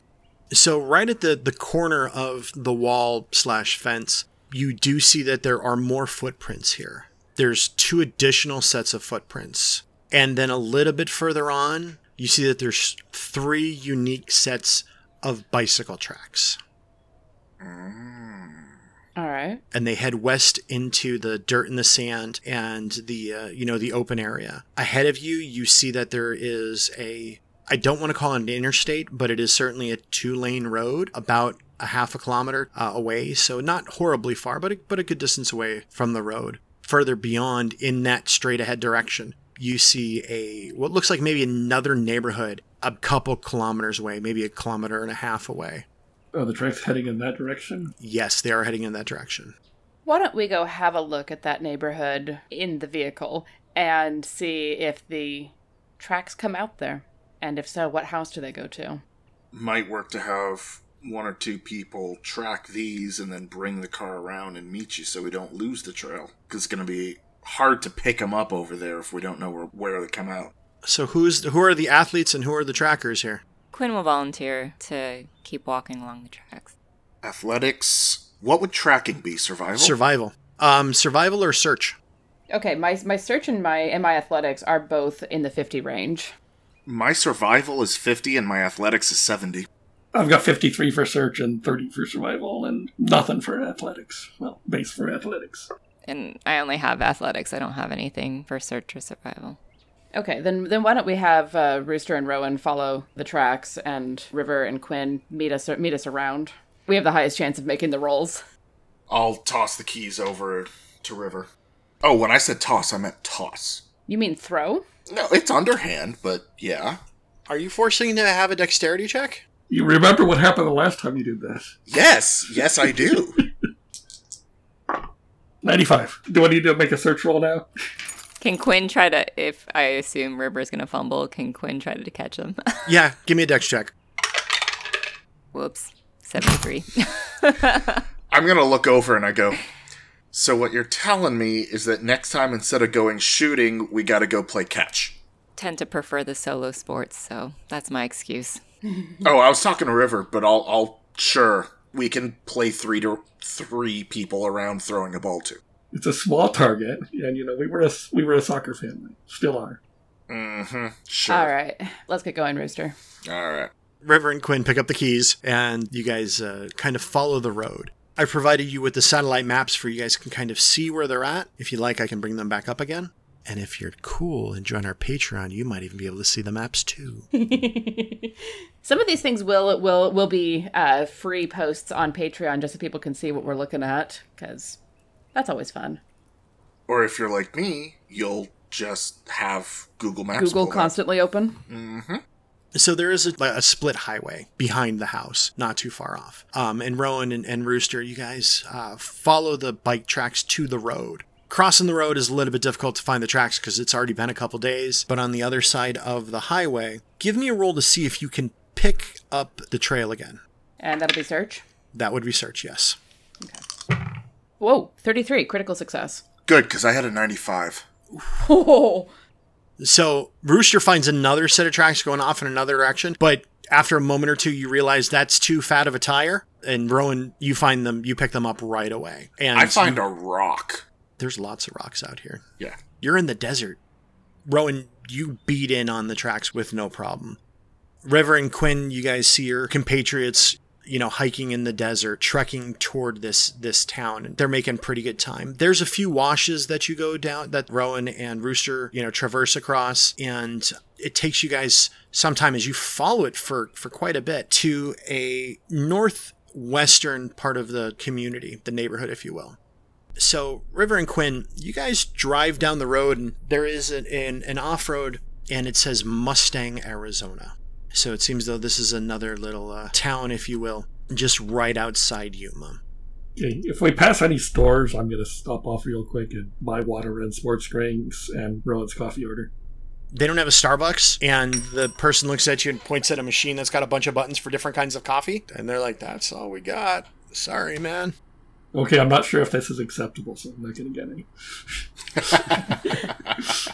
Speaker 2: So right at the the corner of the wall slash fence, you do see that there are more footprints here. There's two additional sets of footprints, and then a little bit further on, you see that there's three unique sets of bicycle tracks.
Speaker 1: All right.
Speaker 2: and they head west into the dirt and the sand and the uh, you know the open area. Ahead of you you see that there is a i don't want to call it an interstate but it is certainly a two lane road about a half a kilometer uh, away. So not horribly far but a, but a good distance away from the road. Further beyond in that straight ahead direction you see a what looks like maybe another neighborhood a couple kilometers away maybe a kilometer and a half away
Speaker 3: Are the tracks heading in that direction?
Speaker 2: yes they are heading in that direction
Speaker 1: Why don't we go have a look at that neighborhood in the vehicle and see if the tracks come out there? And if so, what house do they go to?
Speaker 4: Might work to have one or two people track these and then bring the car around and meet you so we don't lose the trail. Because it's going to be hard to pick them up over there if we don't know where, where they come out.
Speaker 2: So who's who are the athletes and who are the trackers here?
Speaker 5: Quinn will volunteer to keep walking along the tracks.
Speaker 4: Athletics. What would tracking be? Survival?
Speaker 2: Survival. Um, survival or search?
Speaker 1: Okay, my my search and my and my athletics are both in the 50 range.
Speaker 4: my survival is 50 and my athletics is 70.
Speaker 3: I've got 53 for search and 30 for survival and nothing for athletics. Well, base for athletics.
Speaker 5: And I only have athletics. I don't have anything for search or survival.
Speaker 1: Okay, then then why don't we have uh, Rooster and Rowan follow the tracks and River and Quinn meet us meet us around. We have the highest chance of making the rolls.
Speaker 4: I'll toss the keys over to River. Oh, when I said toss, I meant toss.
Speaker 1: You mean throw?
Speaker 4: No, it's underhand, but yeah.
Speaker 2: Are you forcing to have a dexterity check?
Speaker 3: You remember what happened the last time you did this?
Speaker 4: Yes, yes, I do.
Speaker 3: 95. Do I need to make a search roll now?
Speaker 5: Can Quinn try to, if I assume River's going to fumble, can Quinn try to catch him?
Speaker 2: Yeah, give me a dex check.
Speaker 5: Whoops. 73.
Speaker 4: I'm going to look over and I go, So, what you're telling me is that next time, instead of going shooting, we got to go play catch.
Speaker 5: Tend to prefer the solo sports, so that's my excuse.
Speaker 4: Oh, I was talking to River, but I'll, I'll, sure, we can play three to three people around throwing a ball to.
Speaker 3: It's a small target, and you know we were a we were a soccer family, still are.
Speaker 4: Mm-hmm. Sure.
Speaker 1: All right, let's get going, Rooster.
Speaker 4: All right.
Speaker 2: River and Quinn pick up the keys, and you guys uh, kind of follow the road. I provided you with the satellite maps for you guys can kind of see where they're at. If you like, I can bring them back up again. And if you're cool and join our Patreon, you might even be able to see the maps too.
Speaker 1: Some of these things will will will be uh, free posts on Patreon just so people can see what we're looking at because that's always fun.
Speaker 4: Or if you're like me, you'll just have Google Maps.
Speaker 1: Google
Speaker 4: pulled up.
Speaker 1: constantly open.
Speaker 2: So there is a, a split highway behind the house, not too far off. Um, and Rowan and, and Rooster, you guys uh, follow the bike tracks to the road. Crossing the road is a little bit difficult to find the tracks because it's already been a couple days. But on the other side of the highway, give me a roll to see if you can pick up the trail again.
Speaker 1: And that'll be search.
Speaker 2: That would be search, yes.
Speaker 1: Whoa, 33, critical success.
Speaker 4: Good, because I had a 95.
Speaker 1: Oh,
Speaker 2: So Rooster finds another set of tracks going off in another direction, but after a moment or two, you realize that's too fat of a tire. And Rowan, you find them, you pick them up right away. And
Speaker 4: I find
Speaker 2: you-
Speaker 4: a rock.
Speaker 2: there's lots of rocks out here.
Speaker 4: Yeah.
Speaker 2: You're in the desert. Rowan, you beat in on the tracks with no problem. River and Quinn, you guys see your compatriots, you know, hiking in the desert, trekking toward this this town, they're making pretty good time. There's a few washes that you go down that Rowan and Rooster, you know, traverse across, and it takes you guys some time as you follow it for for quite a bit to a northwestern part of the community, the neighborhood, if you will. So, River and Quinn, you guys drive down the road, and there is an, an, an off road, and it says Mustang, Arizona. So, it seems though this is another little uh, town, if you will, just right outside Yuma.
Speaker 3: Okay, if we pass any stores, I'm going to stop off real quick and buy water and sports drinks and Rowan's coffee order.
Speaker 2: They don't have a Starbucks, and the person looks at you and points at a machine that's got a bunch of buttons for different kinds of coffee, and they're like, That's all we got. Sorry, man.
Speaker 3: Okay, I'm not sure if this is acceptable, so I'm not going to get any.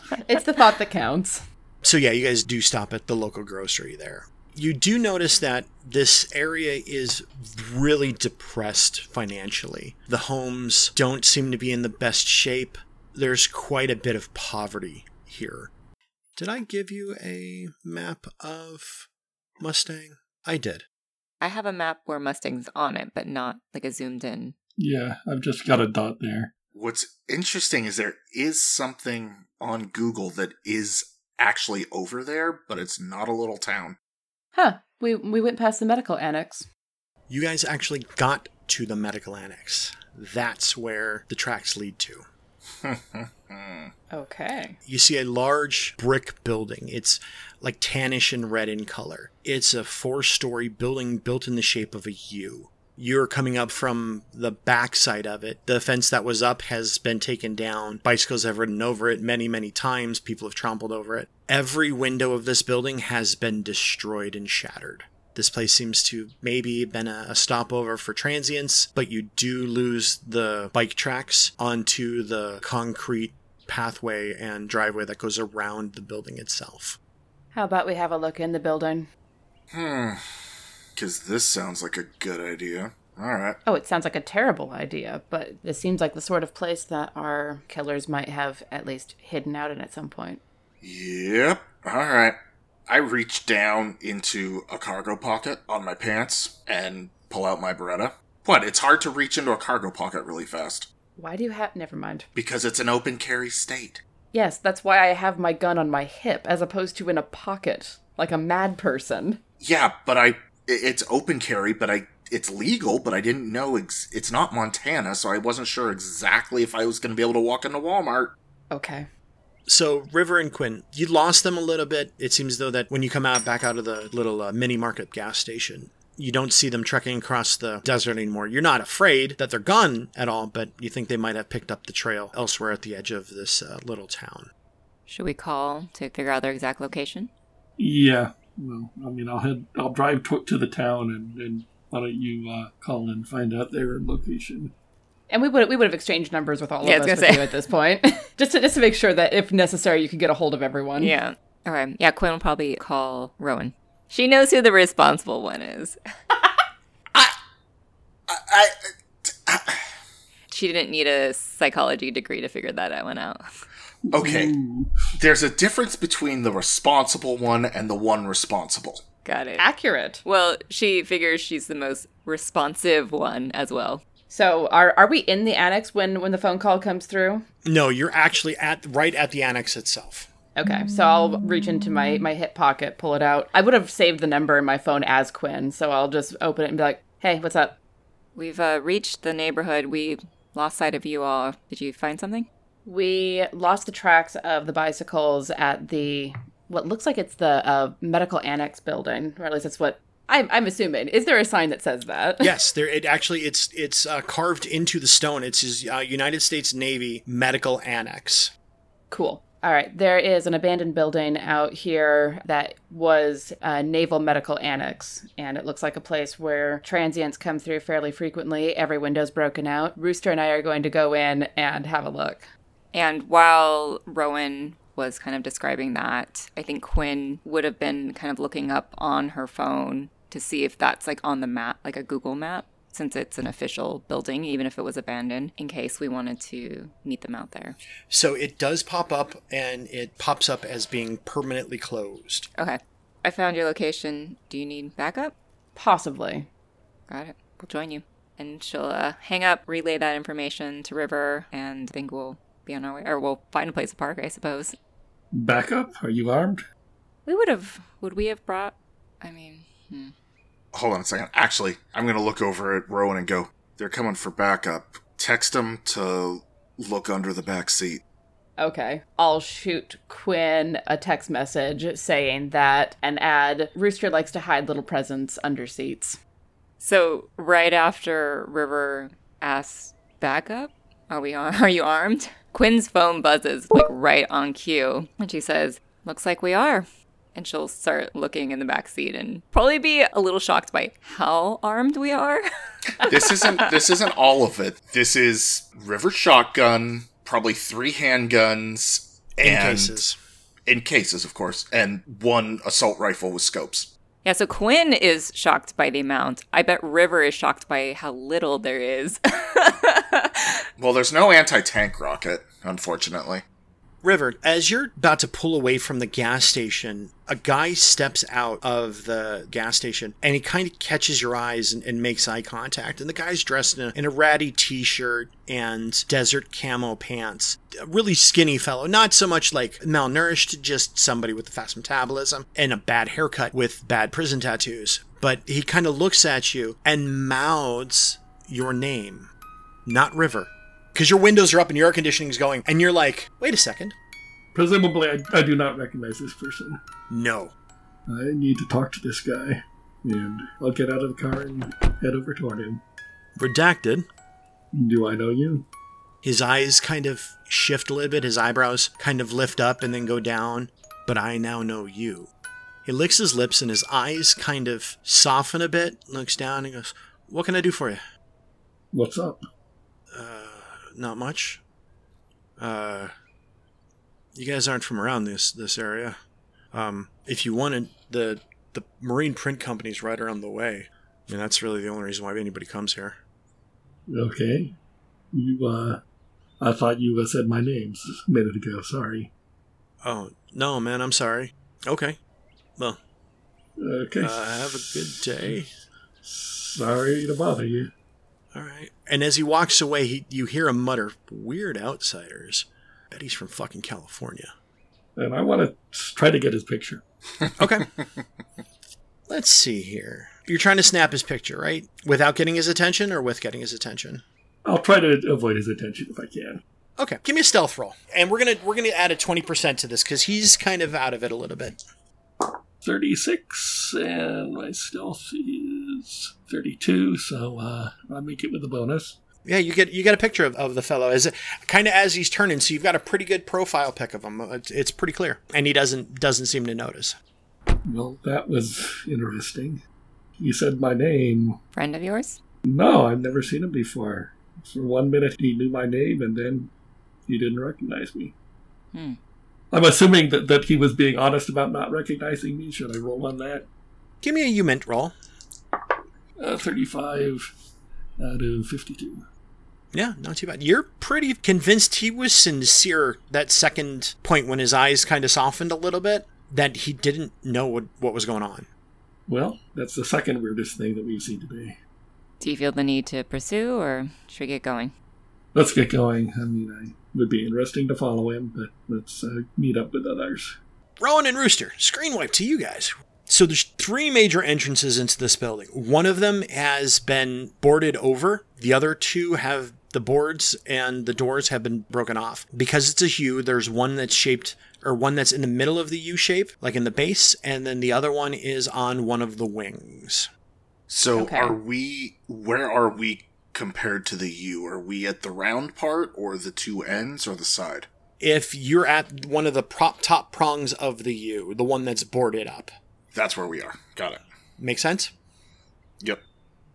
Speaker 1: It's the thought that counts.
Speaker 2: So yeah, you guys do stop at the local grocery there. You do notice that this area is really depressed financially. The homes don't seem to be in the best shape. There's quite a bit of poverty here. Did I give you a map of Mustang? I did.
Speaker 5: I have a map where Mustang's on it, but not like a zoomed in.
Speaker 3: Yeah, I've just got a dot there.
Speaker 4: What's interesting is there is something on Google that is actually over there, but it's not a little town.
Speaker 1: Huh. We we went past the medical annex.
Speaker 2: You guys actually got to the medical annex. That's where the tracks lead to.
Speaker 1: Okay.
Speaker 2: you see a large brick building. It's like tannish and red in color. It's a four story building built in the shape of a U. You're coming up from the backside of it. The fence that was up has been taken down. Bicycles have ridden over it many, many times. People have trampled over it. Every window of this building has been destroyed and shattered. This place seems to maybe been a, a stopover for transients, but you do lose the bike tracks onto the concrete pathway and driveway that goes around the building itself.
Speaker 1: How about we have a look in the building?
Speaker 4: Hmm. Because this sounds like a good idea. All right.
Speaker 1: Oh, it sounds like a terrible idea, but this seems like the sort of place that our killers might have at least hidden out in at some point.
Speaker 4: Yep. All right. I reach down into a cargo pocket on my pants and pull out my Beretta. What? It's hard to reach into a cargo pocket really fast
Speaker 1: Why do you have. Never mind.
Speaker 4: because it's an open carry state.
Speaker 1: Yes, that's why I have my gun on my hip as opposed to in a pocket, like a mad person.
Speaker 4: Yeah, but I i- it's open carry, but I it's legal, but I didn't know ex- it's not Montana, so I wasn't sure exactly if I was going to be able to walk into Walmart.
Speaker 1: Okay.
Speaker 2: So River and Quinn, you lost them a little bit. It seems though that when you come out back out of the little uh, mini market gas station, you don't see them trekking across the desert anymore. You're not afraid that they're gone at all, but you think they might have picked up the trail elsewhere at the edge of this uh, little town.
Speaker 5: Should we call to figure out their exact location?
Speaker 3: Yeah, well, I mean, I'll head, I'll drive to, to the town, and, and why don't you uh, call and find out their location?
Speaker 1: And we would we would have exchanged numbers with all
Speaker 5: Yeah,
Speaker 1: of
Speaker 5: was
Speaker 1: us with
Speaker 5: say.
Speaker 1: you at this point, just to just to make sure that if necessary, you could get a hold of everyone.
Speaker 5: Yeah. All right. Yeah, Quinn will probably call Rowan. She knows who the responsible one is.
Speaker 4: I, I
Speaker 5: She didn't need a psychology degree to figure that one out.
Speaker 4: Okay.
Speaker 3: Ooh.
Speaker 4: There's a difference between the responsible one and the one responsible.
Speaker 5: Got it.
Speaker 1: Accurate.
Speaker 5: Well, she figures she's the most responsive one as well.
Speaker 1: So are are we in the annex when when the phone call comes through?
Speaker 2: No, you're actually at right at the annex itself.
Speaker 1: Okay, so I'll reach into my my hip pocket, pull it out. I would have saved the number in my phone as Quinn, so I'll just open it and be like, "Hey, what's up?"
Speaker 5: We've uh, reached the neighborhood. We lost sight of you all. Did you find something?
Speaker 1: We lost the tracks of the bicycles at the what looks like it's the uh, medical annex building, or at least that's what I'm, I'm assuming. Is there a sign that says that?
Speaker 2: Yes, there. It actually it's it's uh, carved into the stone. It's his uh, United States Navy Medical Annex.
Speaker 1: Cool. All right. There is an abandoned building out here that was a naval medical annex, and it looks like a place where transients come through fairly frequently. Every window's broken out. Rooster and I are going to go in and have a look.
Speaker 5: And while Rowan was kind of describing that, I think Quinn would have been kind of looking up on her phone to see if that's like on the map, like a Google map, since it's an official building, even if it was abandoned, in case we wanted to meet them out there.
Speaker 2: So it does pop up and it pops up as being permanently closed.
Speaker 5: Okay. I found your location. Do you need backup?
Speaker 1: Possibly.
Speaker 5: Got it. We'll join you. And she'll uh, hang up, relay that information to River, and think we'll be on our way. Or we'll find a place to park, I suppose.
Speaker 3: Backup? Are you armed?
Speaker 5: We would have. Would we have brought. I mean. Hmm.
Speaker 4: Hold on a second. Actually, I'm going to look over at Rowan and go, they're coming for backup. Text them to look under the back seat.
Speaker 1: Okay. I'll shoot Quinn a text message saying that and add Rooster likes to hide little presents under seats.
Speaker 5: So, right after River asks backup, are we ar- are you armed? Quinn's phone buzzes like right on cue, and she says, "Looks like we are." And she'll start looking in the back seat and probably be a little shocked by how armed we are.
Speaker 4: This isn't this isn't all of it. This is river shotgun, probably three handguns,
Speaker 2: In
Speaker 4: and
Speaker 2: cases.
Speaker 4: in cases, of course, and one assault rifle with scopes.
Speaker 5: Yeah, so Quinn is shocked by the amount. I bet River is shocked by how little there is.
Speaker 4: Well, there's no anti-tank rocket, unfortunately.
Speaker 2: River, as you're about to pull away from the gas station, a guy steps out of the gas station and he kind of catches your eyes and, and makes eye contact. And the guy's dressed in a, in a ratty t shirt and desert camo pants. A really skinny fellow, not so much like malnourished, just somebody with a fast metabolism and a bad haircut with bad prison tattoos. But he kind of looks at you and mouths your name, not River. Because your windows are up and your air conditioning is going, and you're like, wait a second.
Speaker 3: Presumably, I, I do not recognize this person.
Speaker 2: No.
Speaker 3: I need to talk to this guy. And I'll get out of the car and head over toward him.
Speaker 2: Redacted.
Speaker 3: Do I know you?
Speaker 2: His eyes kind of shift a little bit, his eyebrows kind of lift up and then go down. But I now know you. He licks his lips and his eyes kind of soften a bit, looks down and goes, What can I do for you?
Speaker 3: What's up?
Speaker 2: Uh, Not much. Uh, you guys aren't from around this this area. Um, if you wanted the the marine print company's right around the way. I mean, that's really the only reason why anybody comes here.
Speaker 3: Okay. You, uh, I thought you uh, said my name a minute ago. Sorry.
Speaker 2: Oh no, man, I'm sorry. Okay, well,
Speaker 3: Okay.
Speaker 2: uh, have a good day.
Speaker 3: Sorry to bother you.
Speaker 2: All right. And as he walks away, he, you hear him mutter, "Weird outsiders." Bet he's from fucking California.
Speaker 3: And I want to try to get his picture.
Speaker 2: Okay. Let's see here. You're trying to snap his picture, right? Without getting his attention, or with getting his attention?
Speaker 3: I'll try to avoid his attention if I can.
Speaker 2: Okay. Give me a stealth roll, and we're gonna we're gonna add a twenty percent to this because he's kind of out of it a little bit.
Speaker 3: 36, and my stealth is 32, so uh, I'll make it with a bonus.
Speaker 2: Yeah, you get you get a picture of, of the fellow as kind of as he's turning, so you've got a pretty good profile pic of him. It's, it's pretty clear, and he doesn't doesn't seem to notice.
Speaker 3: Well, that was interesting. You said my name.
Speaker 5: Friend of yours?
Speaker 3: No, I've never seen him before. For one minute, he knew my name, and then he didn't recognize me.
Speaker 5: Hmm.
Speaker 3: I'm assuming that, that he was being honest about not recognizing me. Should I roll on that?
Speaker 2: Give me a HUMINT roll.
Speaker 3: Uh, 35 out of 52.
Speaker 2: Yeah, not too bad. You're pretty convinced he was sincere that second point when his eyes kind of softened a little bit, that he didn't know what, what was going on.
Speaker 3: Well, that's the second weirdest thing that we've seen today.
Speaker 5: Do you feel the need to pursue, or should we get going?
Speaker 3: Let's get going. I mean, I would be interesting to follow him, but let's uh, meet up with others.
Speaker 2: Rowan and Rooster, screen wipe to you guys. So there's three major entrances into this building. One of them has been boarded over. The other two have the boards and the doors have been broken off. Because it's a U, there's one that's shaped or one that's in the middle of the U shape, like in the base, and then the other one is on one of the wings.
Speaker 4: So
Speaker 1: Okay.
Speaker 4: are we where are we compared to the U? Are we at the round part or the two ends or the side?
Speaker 2: If you're at one of the prop top prongs of the U, the one that's boarded up.
Speaker 4: That's where we are. Got it.
Speaker 2: Make sense?
Speaker 4: Yep.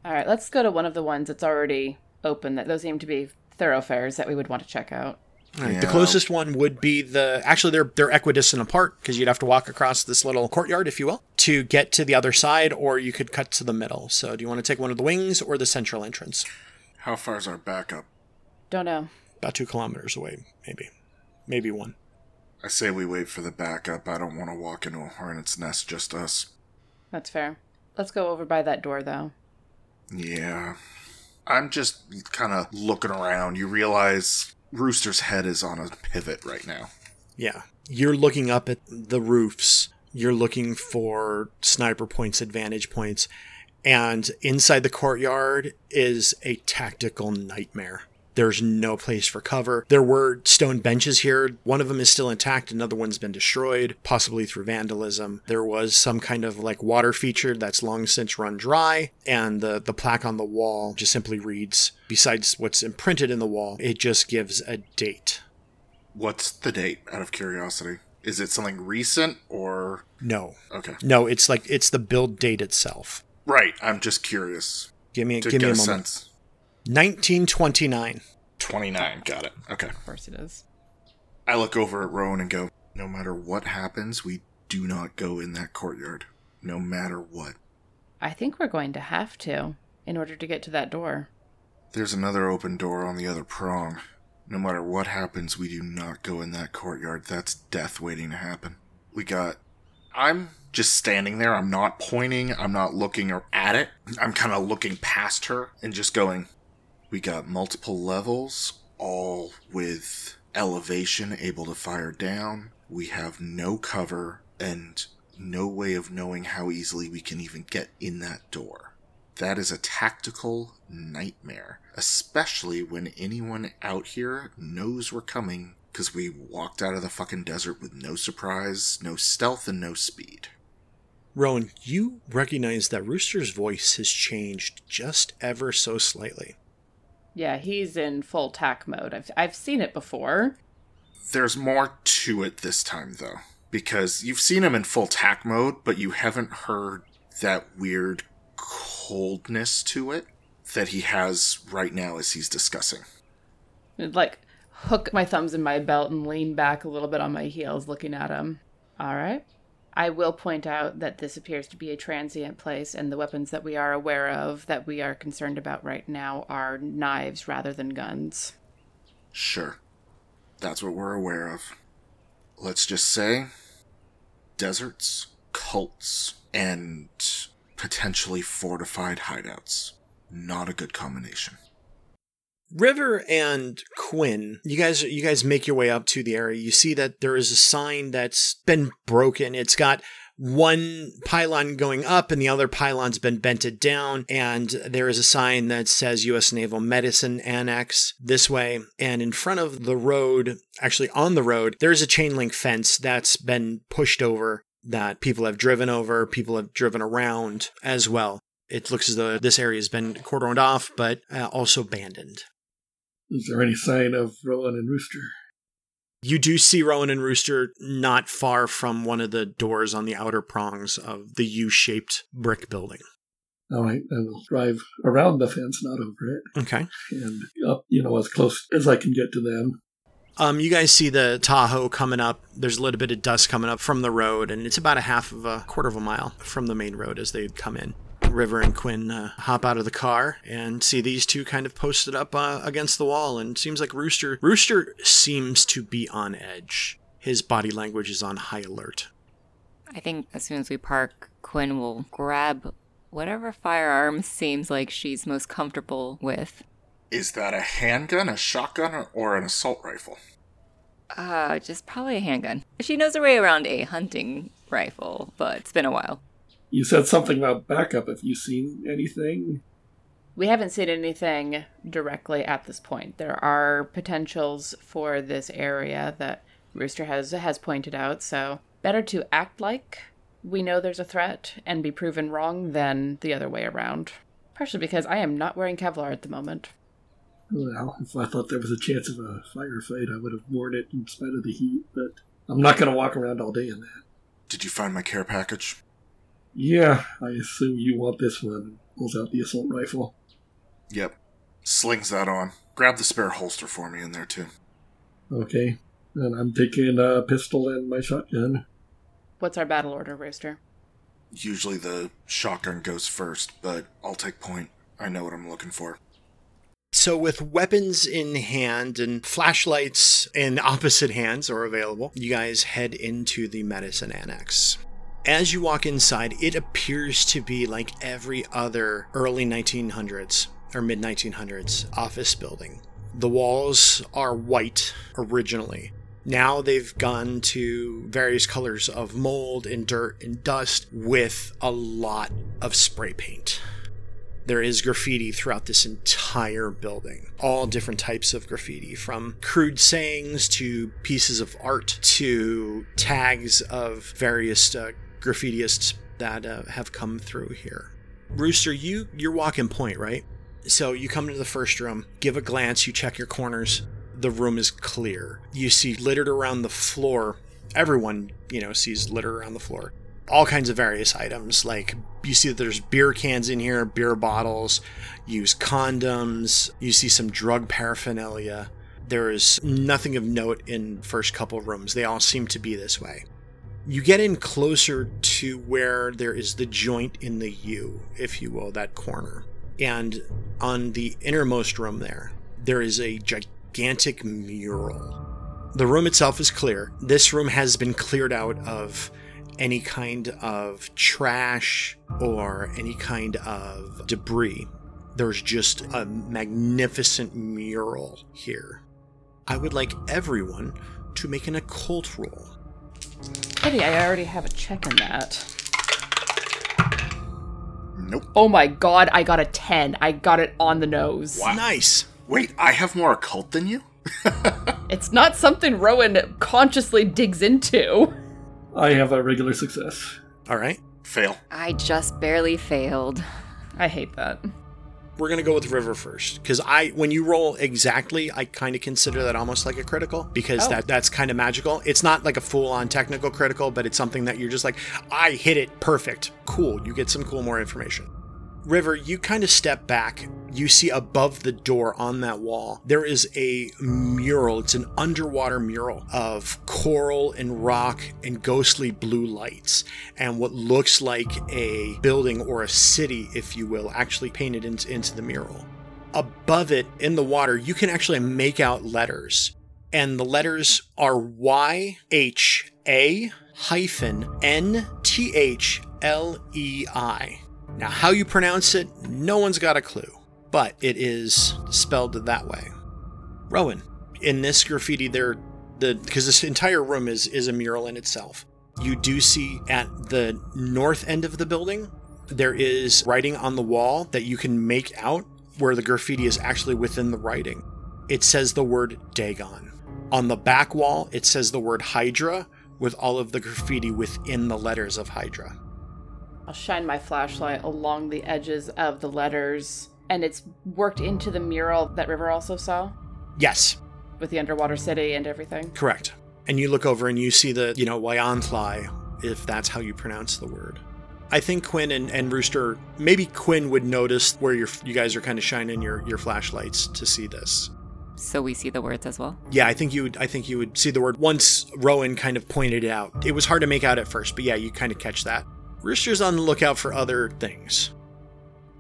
Speaker 1: All right, let's go to one of the ones that's already open. That those seem to be thoroughfares that we would want to check out.
Speaker 2: All right,
Speaker 4: Yeah.
Speaker 2: The closest one would be the. Actually, they're they're equidistant apart because you'd have to walk across this little courtyard, if you will, to get to the other side, or you could cut to the middle. So, do you want to take one of the wings or the central entrance?
Speaker 4: How far is our backup?
Speaker 1: Don't know.
Speaker 2: About two kilometers away, maybe, maybe one.
Speaker 4: I say we wait for the backup. I don't want to walk into a hornet's nest, just us.
Speaker 1: That's fair. Let's go over by that door, though.
Speaker 4: Yeah. I'm just kind of looking around. You realize Rooster's head is on a pivot right now.
Speaker 2: Yeah. You're looking up at the roofs. You're looking for sniper points, advantage points. And inside the courtyard is a tactical nightmare. There's no place for cover. There were stone benches here. One of them is still intact, another one's been destroyed, possibly through vandalism. There was some kind of like water feature that's long since run dry, and the, the plaque on the wall just simply reads, besides what's imprinted in the wall, it just gives a date.
Speaker 4: What's the date, out of curiosity? Is it something recent or.
Speaker 2: No,
Speaker 4: Okay.
Speaker 2: No, it's like it's the build date itself.
Speaker 4: Right, I'm just curious
Speaker 2: Give me give me
Speaker 4: a
Speaker 2: a moment.
Speaker 4: sense.
Speaker 2: 1929.
Speaker 4: 29, got it. Okay.
Speaker 1: Of course it is.
Speaker 4: I look over at Rowan and go, no matter what happens, we do not go in that courtyard. No matter what.
Speaker 1: I think we're going to have to in order to get to that door.
Speaker 4: There's another open door on the other prong. No matter what happens, we do not go in that courtyard. That's death waiting to happen. We got. I'm just standing there. I'm not pointing. I'm not looking or at it. I'm kind of looking past her and just going. We got multiple levels, all with elevation, able to fire down. We have no cover and no way of knowing how easily we can even get in that door. That is a tactical nightmare, especially when anyone out here knows we're coming because we walked out of the fucking desert with no surprise, no stealth, and no speed.
Speaker 2: Rowan, you recognize that Rooster's voice has changed just ever so slightly.
Speaker 1: Yeah, he's in full tack mode. I've I've seen it before.
Speaker 4: There's more to it this time, though, because you've seen him in full tack mode, but you haven't heard that weird coldness to it that he has right now as he's discussing.
Speaker 1: I'd, like hook my thumbs in my belt and lean back a little bit on my heels looking at him. All right. I will point out that this appears to be a transient place, and the weapons that we are aware of that we are concerned about right now are knives rather than guns.
Speaker 4: Sure. That's what we're aware of. Let's just say deserts, cults, and potentially fortified hideouts. Not a good combination.
Speaker 2: River and Quinn, you guys you guys make your way up to the area. You see that there is a sign that's been broken. It's got one pylon going up and the other pylon's been bented down and there is a sign that says US Naval Medicine Annex this way and in front of the road actually on the road there's a chain link fence that's been pushed over that people have driven over people have driven around as well it looks as though this area has been cordoned off but uh, also abandoned
Speaker 3: Is there any sign of Rowan and Rooster?
Speaker 2: You do see Rowan and Rooster not far from one of the doors on the outer prongs of the U shaped brick building.
Speaker 3: All right, I will drive around the fence, not over it,
Speaker 2: Okay.
Speaker 3: and up, you know, as close as I can get to them.
Speaker 2: Um, you guys see the Tahoe coming up. There's a little bit of dust coming up from the road, and it's about a half of a quarter of a mile from the main road as they come in. River and Quinn uh, hop out of the car and see these two kind of posted up uh, against the wall, and it seems like Rooster Rooster seems to be on edge. His body language is on high alert.
Speaker 5: I think as soon as we park, Quinn will grab whatever firearm seems like she's most comfortable with.
Speaker 4: Is that a handgun, a shotgun, or an assault rifle?
Speaker 5: Uh, just probably a handgun. She knows her way around a hunting rifle, but it's been a while.
Speaker 3: You said something about backup. Have you seen anything?
Speaker 1: We haven't seen anything directly at this point. There are potentials for this area that Rooster has has pointed out, so better to act like we know there's a threat and be proven wrong than the other way around. Partially because I am not wearing Kevlar at the moment.
Speaker 3: Well, if I thought there was a chance of a firefight, I would have worn it in spite of the heat, but I'm not going to walk around all day in that.
Speaker 4: Did you find my care package?
Speaker 3: Yeah, I assume you want this one. Pulls out the assault rifle.
Speaker 4: Yep. Slings that on. Grab the spare holster for me in there, too.
Speaker 3: Okay. And I'm taking a pistol and my shotgun.
Speaker 1: What's our battle order, Rooster?
Speaker 4: Usually the shotgun goes first, but I'll take point. I know what I'm looking for.
Speaker 2: So, with weapons in hand and flashlights in opposite hands are available, you guys head into the medicine annex. As you walk inside, it appears to be like every other early 1900s or mid 1900s office building. The walls are white originally. Now they've gone to various colors of mold and dirt and dust with a lot of spray paint. There is graffiti throughout this entire building. All different types of graffiti, from crude sayings to pieces of art to tags of various uh, graffitiists that uh, have come through here. Rooster, you you're walking point, right? So you come into the first room, give a glance, you check your corners. The room is clear. You see littered around the floor. Everyone, you know, sees litter around the floor all kinds of various items. Like you see that there's beer cans in here, beer bottles, use condoms, you see some drug paraphernalia. There is nothing of note in first couple rooms. They all seem to be this way. You get in closer to where there is the joint in the U, if you will, that corner. And on the innermost room there, there is a gigantic mural. The room itself is clear. This room has been cleared out of any kind of trash or any kind of debris. There's just a magnificent mural here. I would like everyone to make an occult roll.
Speaker 1: Pity I already have a check in that.
Speaker 4: Nope.
Speaker 1: Oh my god, I got a 10. I got it on the nose. Wow.
Speaker 2: Nice.
Speaker 4: Wait, I have more occult than you?
Speaker 1: It's not something Rowan consciously digs into.
Speaker 3: I have a regular success.
Speaker 2: All right.
Speaker 4: Fail.
Speaker 5: I just barely failed.
Speaker 1: I hate that.
Speaker 2: We're going to go with River first cuz I when you roll exactly, I kind of consider that almost like a critical because
Speaker 1: Oh.
Speaker 2: that that's kind of magical. It's not like a full-on technical critical, but it's something that you're just like, I hit it perfect. Cool. You get some cool more information. River, you kind of step back. You see above the door on that wall, there is a mural. It's an underwater mural of coral and rock and ghostly blue lights, and what looks like a building or a city, if you will, actually painted into, into the mural. Above it in the water, you can actually make out letters, and the letters are Y H A hyphen N T H L E I. Now, how you pronounce it, no one's got a clue, but it is spelled that way. Rowan, in this graffiti, there, the because this entire room is is a mural in itself. You do see at the north end of the building, there is writing on the wall that you can make out where the graffiti is actually within the writing. It says the word Dagon. On the back wall, it says the word Hydra with all of the graffiti within the letters of Hydra.
Speaker 1: I'll shine my flashlight along the edges of the letters, and it's worked into the mural that River also saw
Speaker 2: Yes,
Speaker 1: with the underwater city and everything.
Speaker 2: Correct. And you look over and you see the, you know, Wyanthly, if that's how you pronounce the word. I think Quinn and, and Rooster, maybe Quinn would notice where you're, you guys are kind of shining your, your flashlights to see this.
Speaker 5: So we see the words as well.
Speaker 2: Yeah, I think you would. I think you would see the word once Rowan kind of pointed it out. It was hard to make out at first, but yeah, you kind of catch that. Rooster's on the lookout for other things.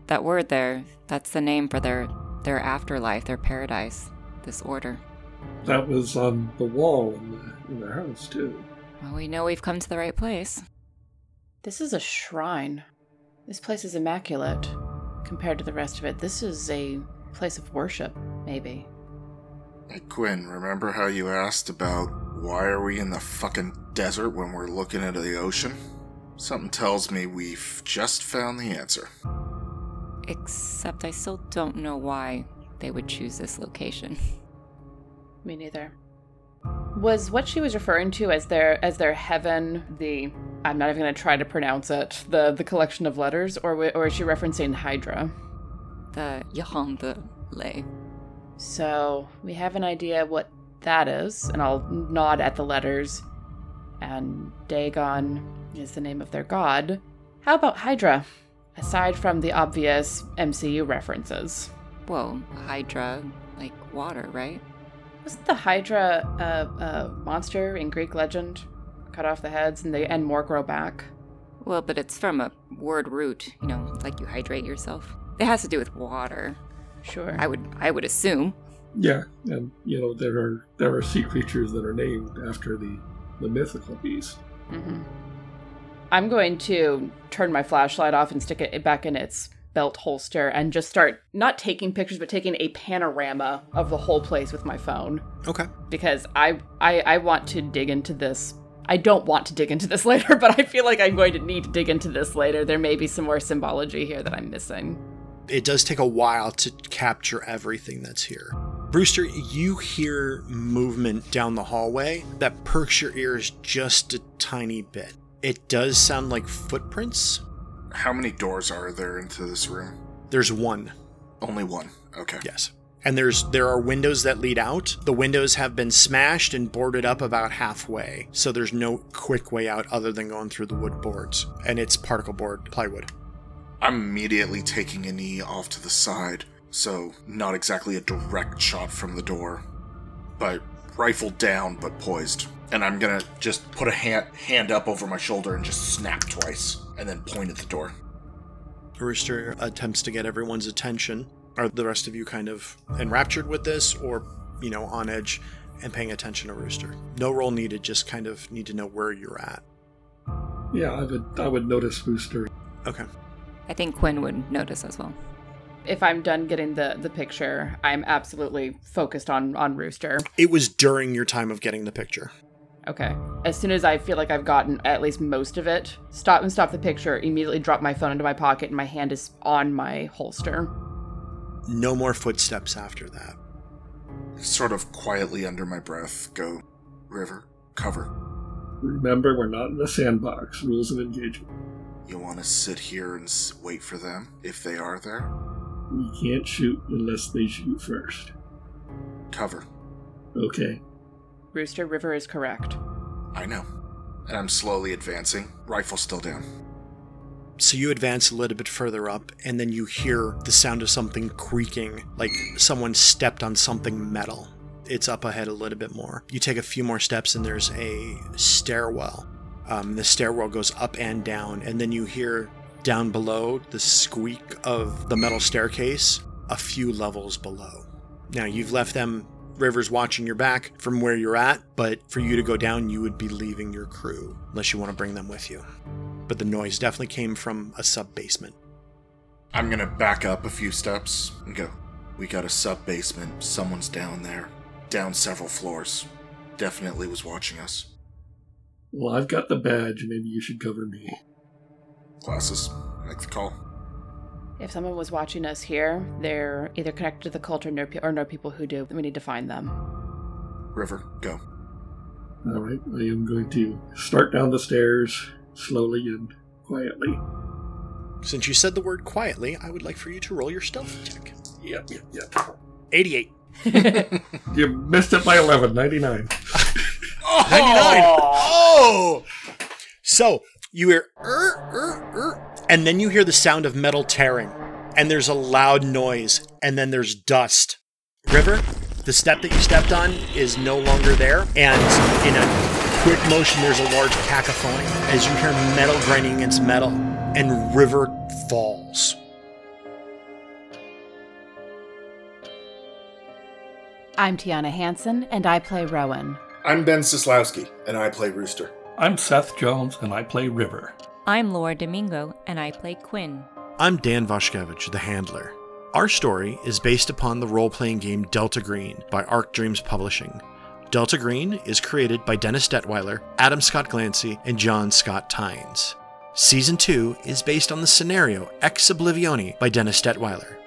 Speaker 5: That word there, that's the name for their their afterlife, their paradise, this order.
Speaker 3: That was on the wall in the, in the house, too.
Speaker 5: Well, we know we've come to the right place.
Speaker 1: This is a shrine. This place is immaculate compared to the rest of it. This is a place of worship, maybe.
Speaker 4: Hey, Quinn, remember how you asked about why are we in the fucking desert when we're looking into the ocean? Something tells me we've just found the answer.
Speaker 5: Except I still don't know why they would choose this location.
Speaker 1: Me neither. Was what she was referring to as their as their heaven the I'm not even going to try to pronounce it the the collection of letters or or is she referencing Hydra?
Speaker 5: The Yahan the Lay.
Speaker 1: So we have an idea what that is, and I'll nod at the letters. And Dagon is the name of their god. How about Hydra? Aside from the obvious MCU references.
Speaker 5: Whoa, Hydra, like water, right?
Speaker 1: Wasn't the Hydra a, a monster in Greek legend? Cut off the heads and they and more grow back.
Speaker 5: Well, but it's from a word root, you know, like you hydrate yourself. It has to do with water.
Speaker 1: Sure.
Speaker 5: I would I would assume.
Speaker 3: Yeah, and you know there are there are sea creatures that are named after the the mythical beast.
Speaker 1: hmm I'm going to turn my flashlight off and stick it back in its belt holster and just start not taking pictures but taking a panorama of the whole place with my phone
Speaker 2: Okay.
Speaker 1: because I I, I want to dig into this. I don't want to dig into this later, but I feel like I'm going to need to dig into this later. There may be some more symbology here that I'm missing.
Speaker 2: It does take a while to capture everything that's here. Rooster, you hear movement down the hallway that perks your ears just a tiny bit. It does sound like footprints.
Speaker 4: How many doors are there into this room?
Speaker 2: There's one,
Speaker 4: Only one. Okay.
Speaker 2: yes. And there's there are windows that lead out. The windows have been smashed and boarded up about halfway, so there's no quick way out other than going through the wood boards. And it's particle board plywood.
Speaker 4: I'm immediately taking a knee off to the side, so not exactly a direct shot from the door, but rifle down but poised. And I'm gonna just put a hand hand up over my shoulder and just snap twice, and then point at the door.
Speaker 2: Rooster attempts to get everyone's attention. Are the rest of you kind of enraptured with this, or, you know, on edge and paying attention to Rooster? No roll needed, just kind of need to know where you're at.
Speaker 3: Yeah, I would I would notice Rooster.
Speaker 2: Okay.
Speaker 5: I think Quinn would notice as well.
Speaker 1: If I'm done getting the the picture, I'm absolutely focused on on Rooster.
Speaker 2: It was during your time of getting the picture.
Speaker 1: Okay. As soon as I feel like I've gotten at least most of it, stop and stop the picture, immediately drop my phone into my pocket, and my hand is on my holster.
Speaker 2: No more footsteps after that.
Speaker 4: Sort of quietly under my breath, go, River, cover.
Speaker 3: Remember, we're not in the sandbox. Rules of engagement.
Speaker 4: You want to sit here and wait for them, if they are there?
Speaker 3: We can't shoot unless they shoot first.
Speaker 4: Cover.
Speaker 3: Okay.
Speaker 1: Rooster River is correct.
Speaker 4: I know. And I'm slowly advancing, rifle still down.
Speaker 2: So you advance a little bit further up, and then you hear the sound of something creaking, like someone stepped on something metal. It's up ahead a little bit more. You take a few more steps, and there's a stairwell. Um, the stairwell goes up and down, and then you hear down below the squeak of the metal staircase a few levels below. Now, you've left them, Rivers watching your back from where you're at, but for you to go down, you would be leaving your crew, unless you want to bring them with you but the noise definitely came from a sub basement.
Speaker 4: I'm gonna back up a few steps and go. We got a sub basement. Someone's down there. Down several floors. Definitely was watching us.
Speaker 3: Well, I've got the badge. Maybe you should cover me.
Speaker 4: Glasses. Make the call.
Speaker 1: If someone was watching us here, they're either connected to the cult or know, pe- or know people who do. We need to find them.
Speaker 4: River, go.
Speaker 3: All right. I am going to start down the stairs slowly and quietly.
Speaker 2: Since you said the word quietly, I would like for you to roll your stealth check.
Speaker 3: Yep, yep, yep.
Speaker 2: 88.
Speaker 3: You missed it by 11. 99.
Speaker 2: 99. Oh! So you hear, er, er, er, and then you hear the sound of metal tearing, and there's a loud noise, and then there's dust. River, the step that you stepped on is no longer there, and in a quick motion, there's a large cacophony as you hear metal grinding against metal, and River falls.
Speaker 1: I'm Tiana Hansen, and I play Rowan.
Speaker 4: I'm Ben Sislowski, and I play Rooster.
Speaker 3: I'm Seth Jones, and I play River.
Speaker 5: I'm Laura Domingo, and I play Quinn.
Speaker 2: I'm Dan Vashkevich, the Handler. Our story is based upon the role playing game Delta Green by Arc Dreams Publishing. Delta Green is created by Dennis Detwiller, Adam Scott Glancy, and John Scott Tynes. Season 2 is based on the scenario Ex Oblivione by Dennis Detwiller.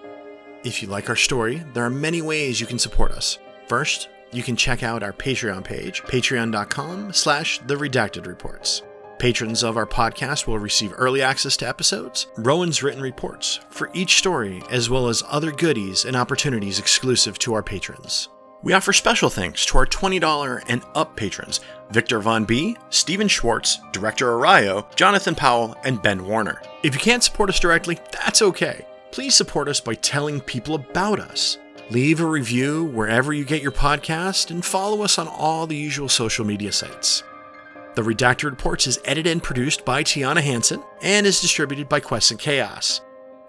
Speaker 2: If you like our story, there are many ways you can support us. First, you can check out our Patreon page, patreon.com slash the redacted reports. Patrons of our podcast will receive early access to episodes, Rowan's written reports for each story, as well as other goodies and opportunities exclusive to our patrons. We offer special thanks to our $20 and up patrons Victor Von B, Stephen Schwartz, Director Arayo, Jonathan Powell, and Ben Warner. If you can't support us directly, that's okay. Please support us by telling people about us. Leave a review wherever you get your podcast and follow us on all the usual social media sites. The Redacted Reports is edited and produced by Tiana Hansen and is distributed by Quest and Chaos.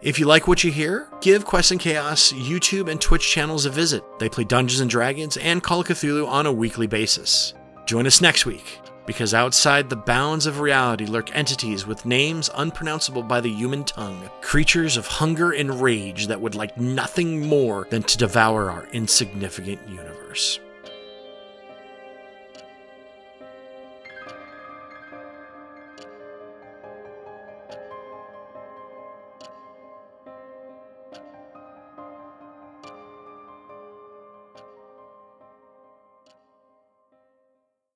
Speaker 2: If you like what you hear, give Quest and Chaos YouTube and Twitch channels a visit. They play Dungeons and Dragons and Call of Cthulhu on a weekly basis. Join us next week, because outside the bounds of reality lurk entities with names unpronounceable by the human tongue, creatures of hunger and rage that would like nothing more than to devour our insignificant universe.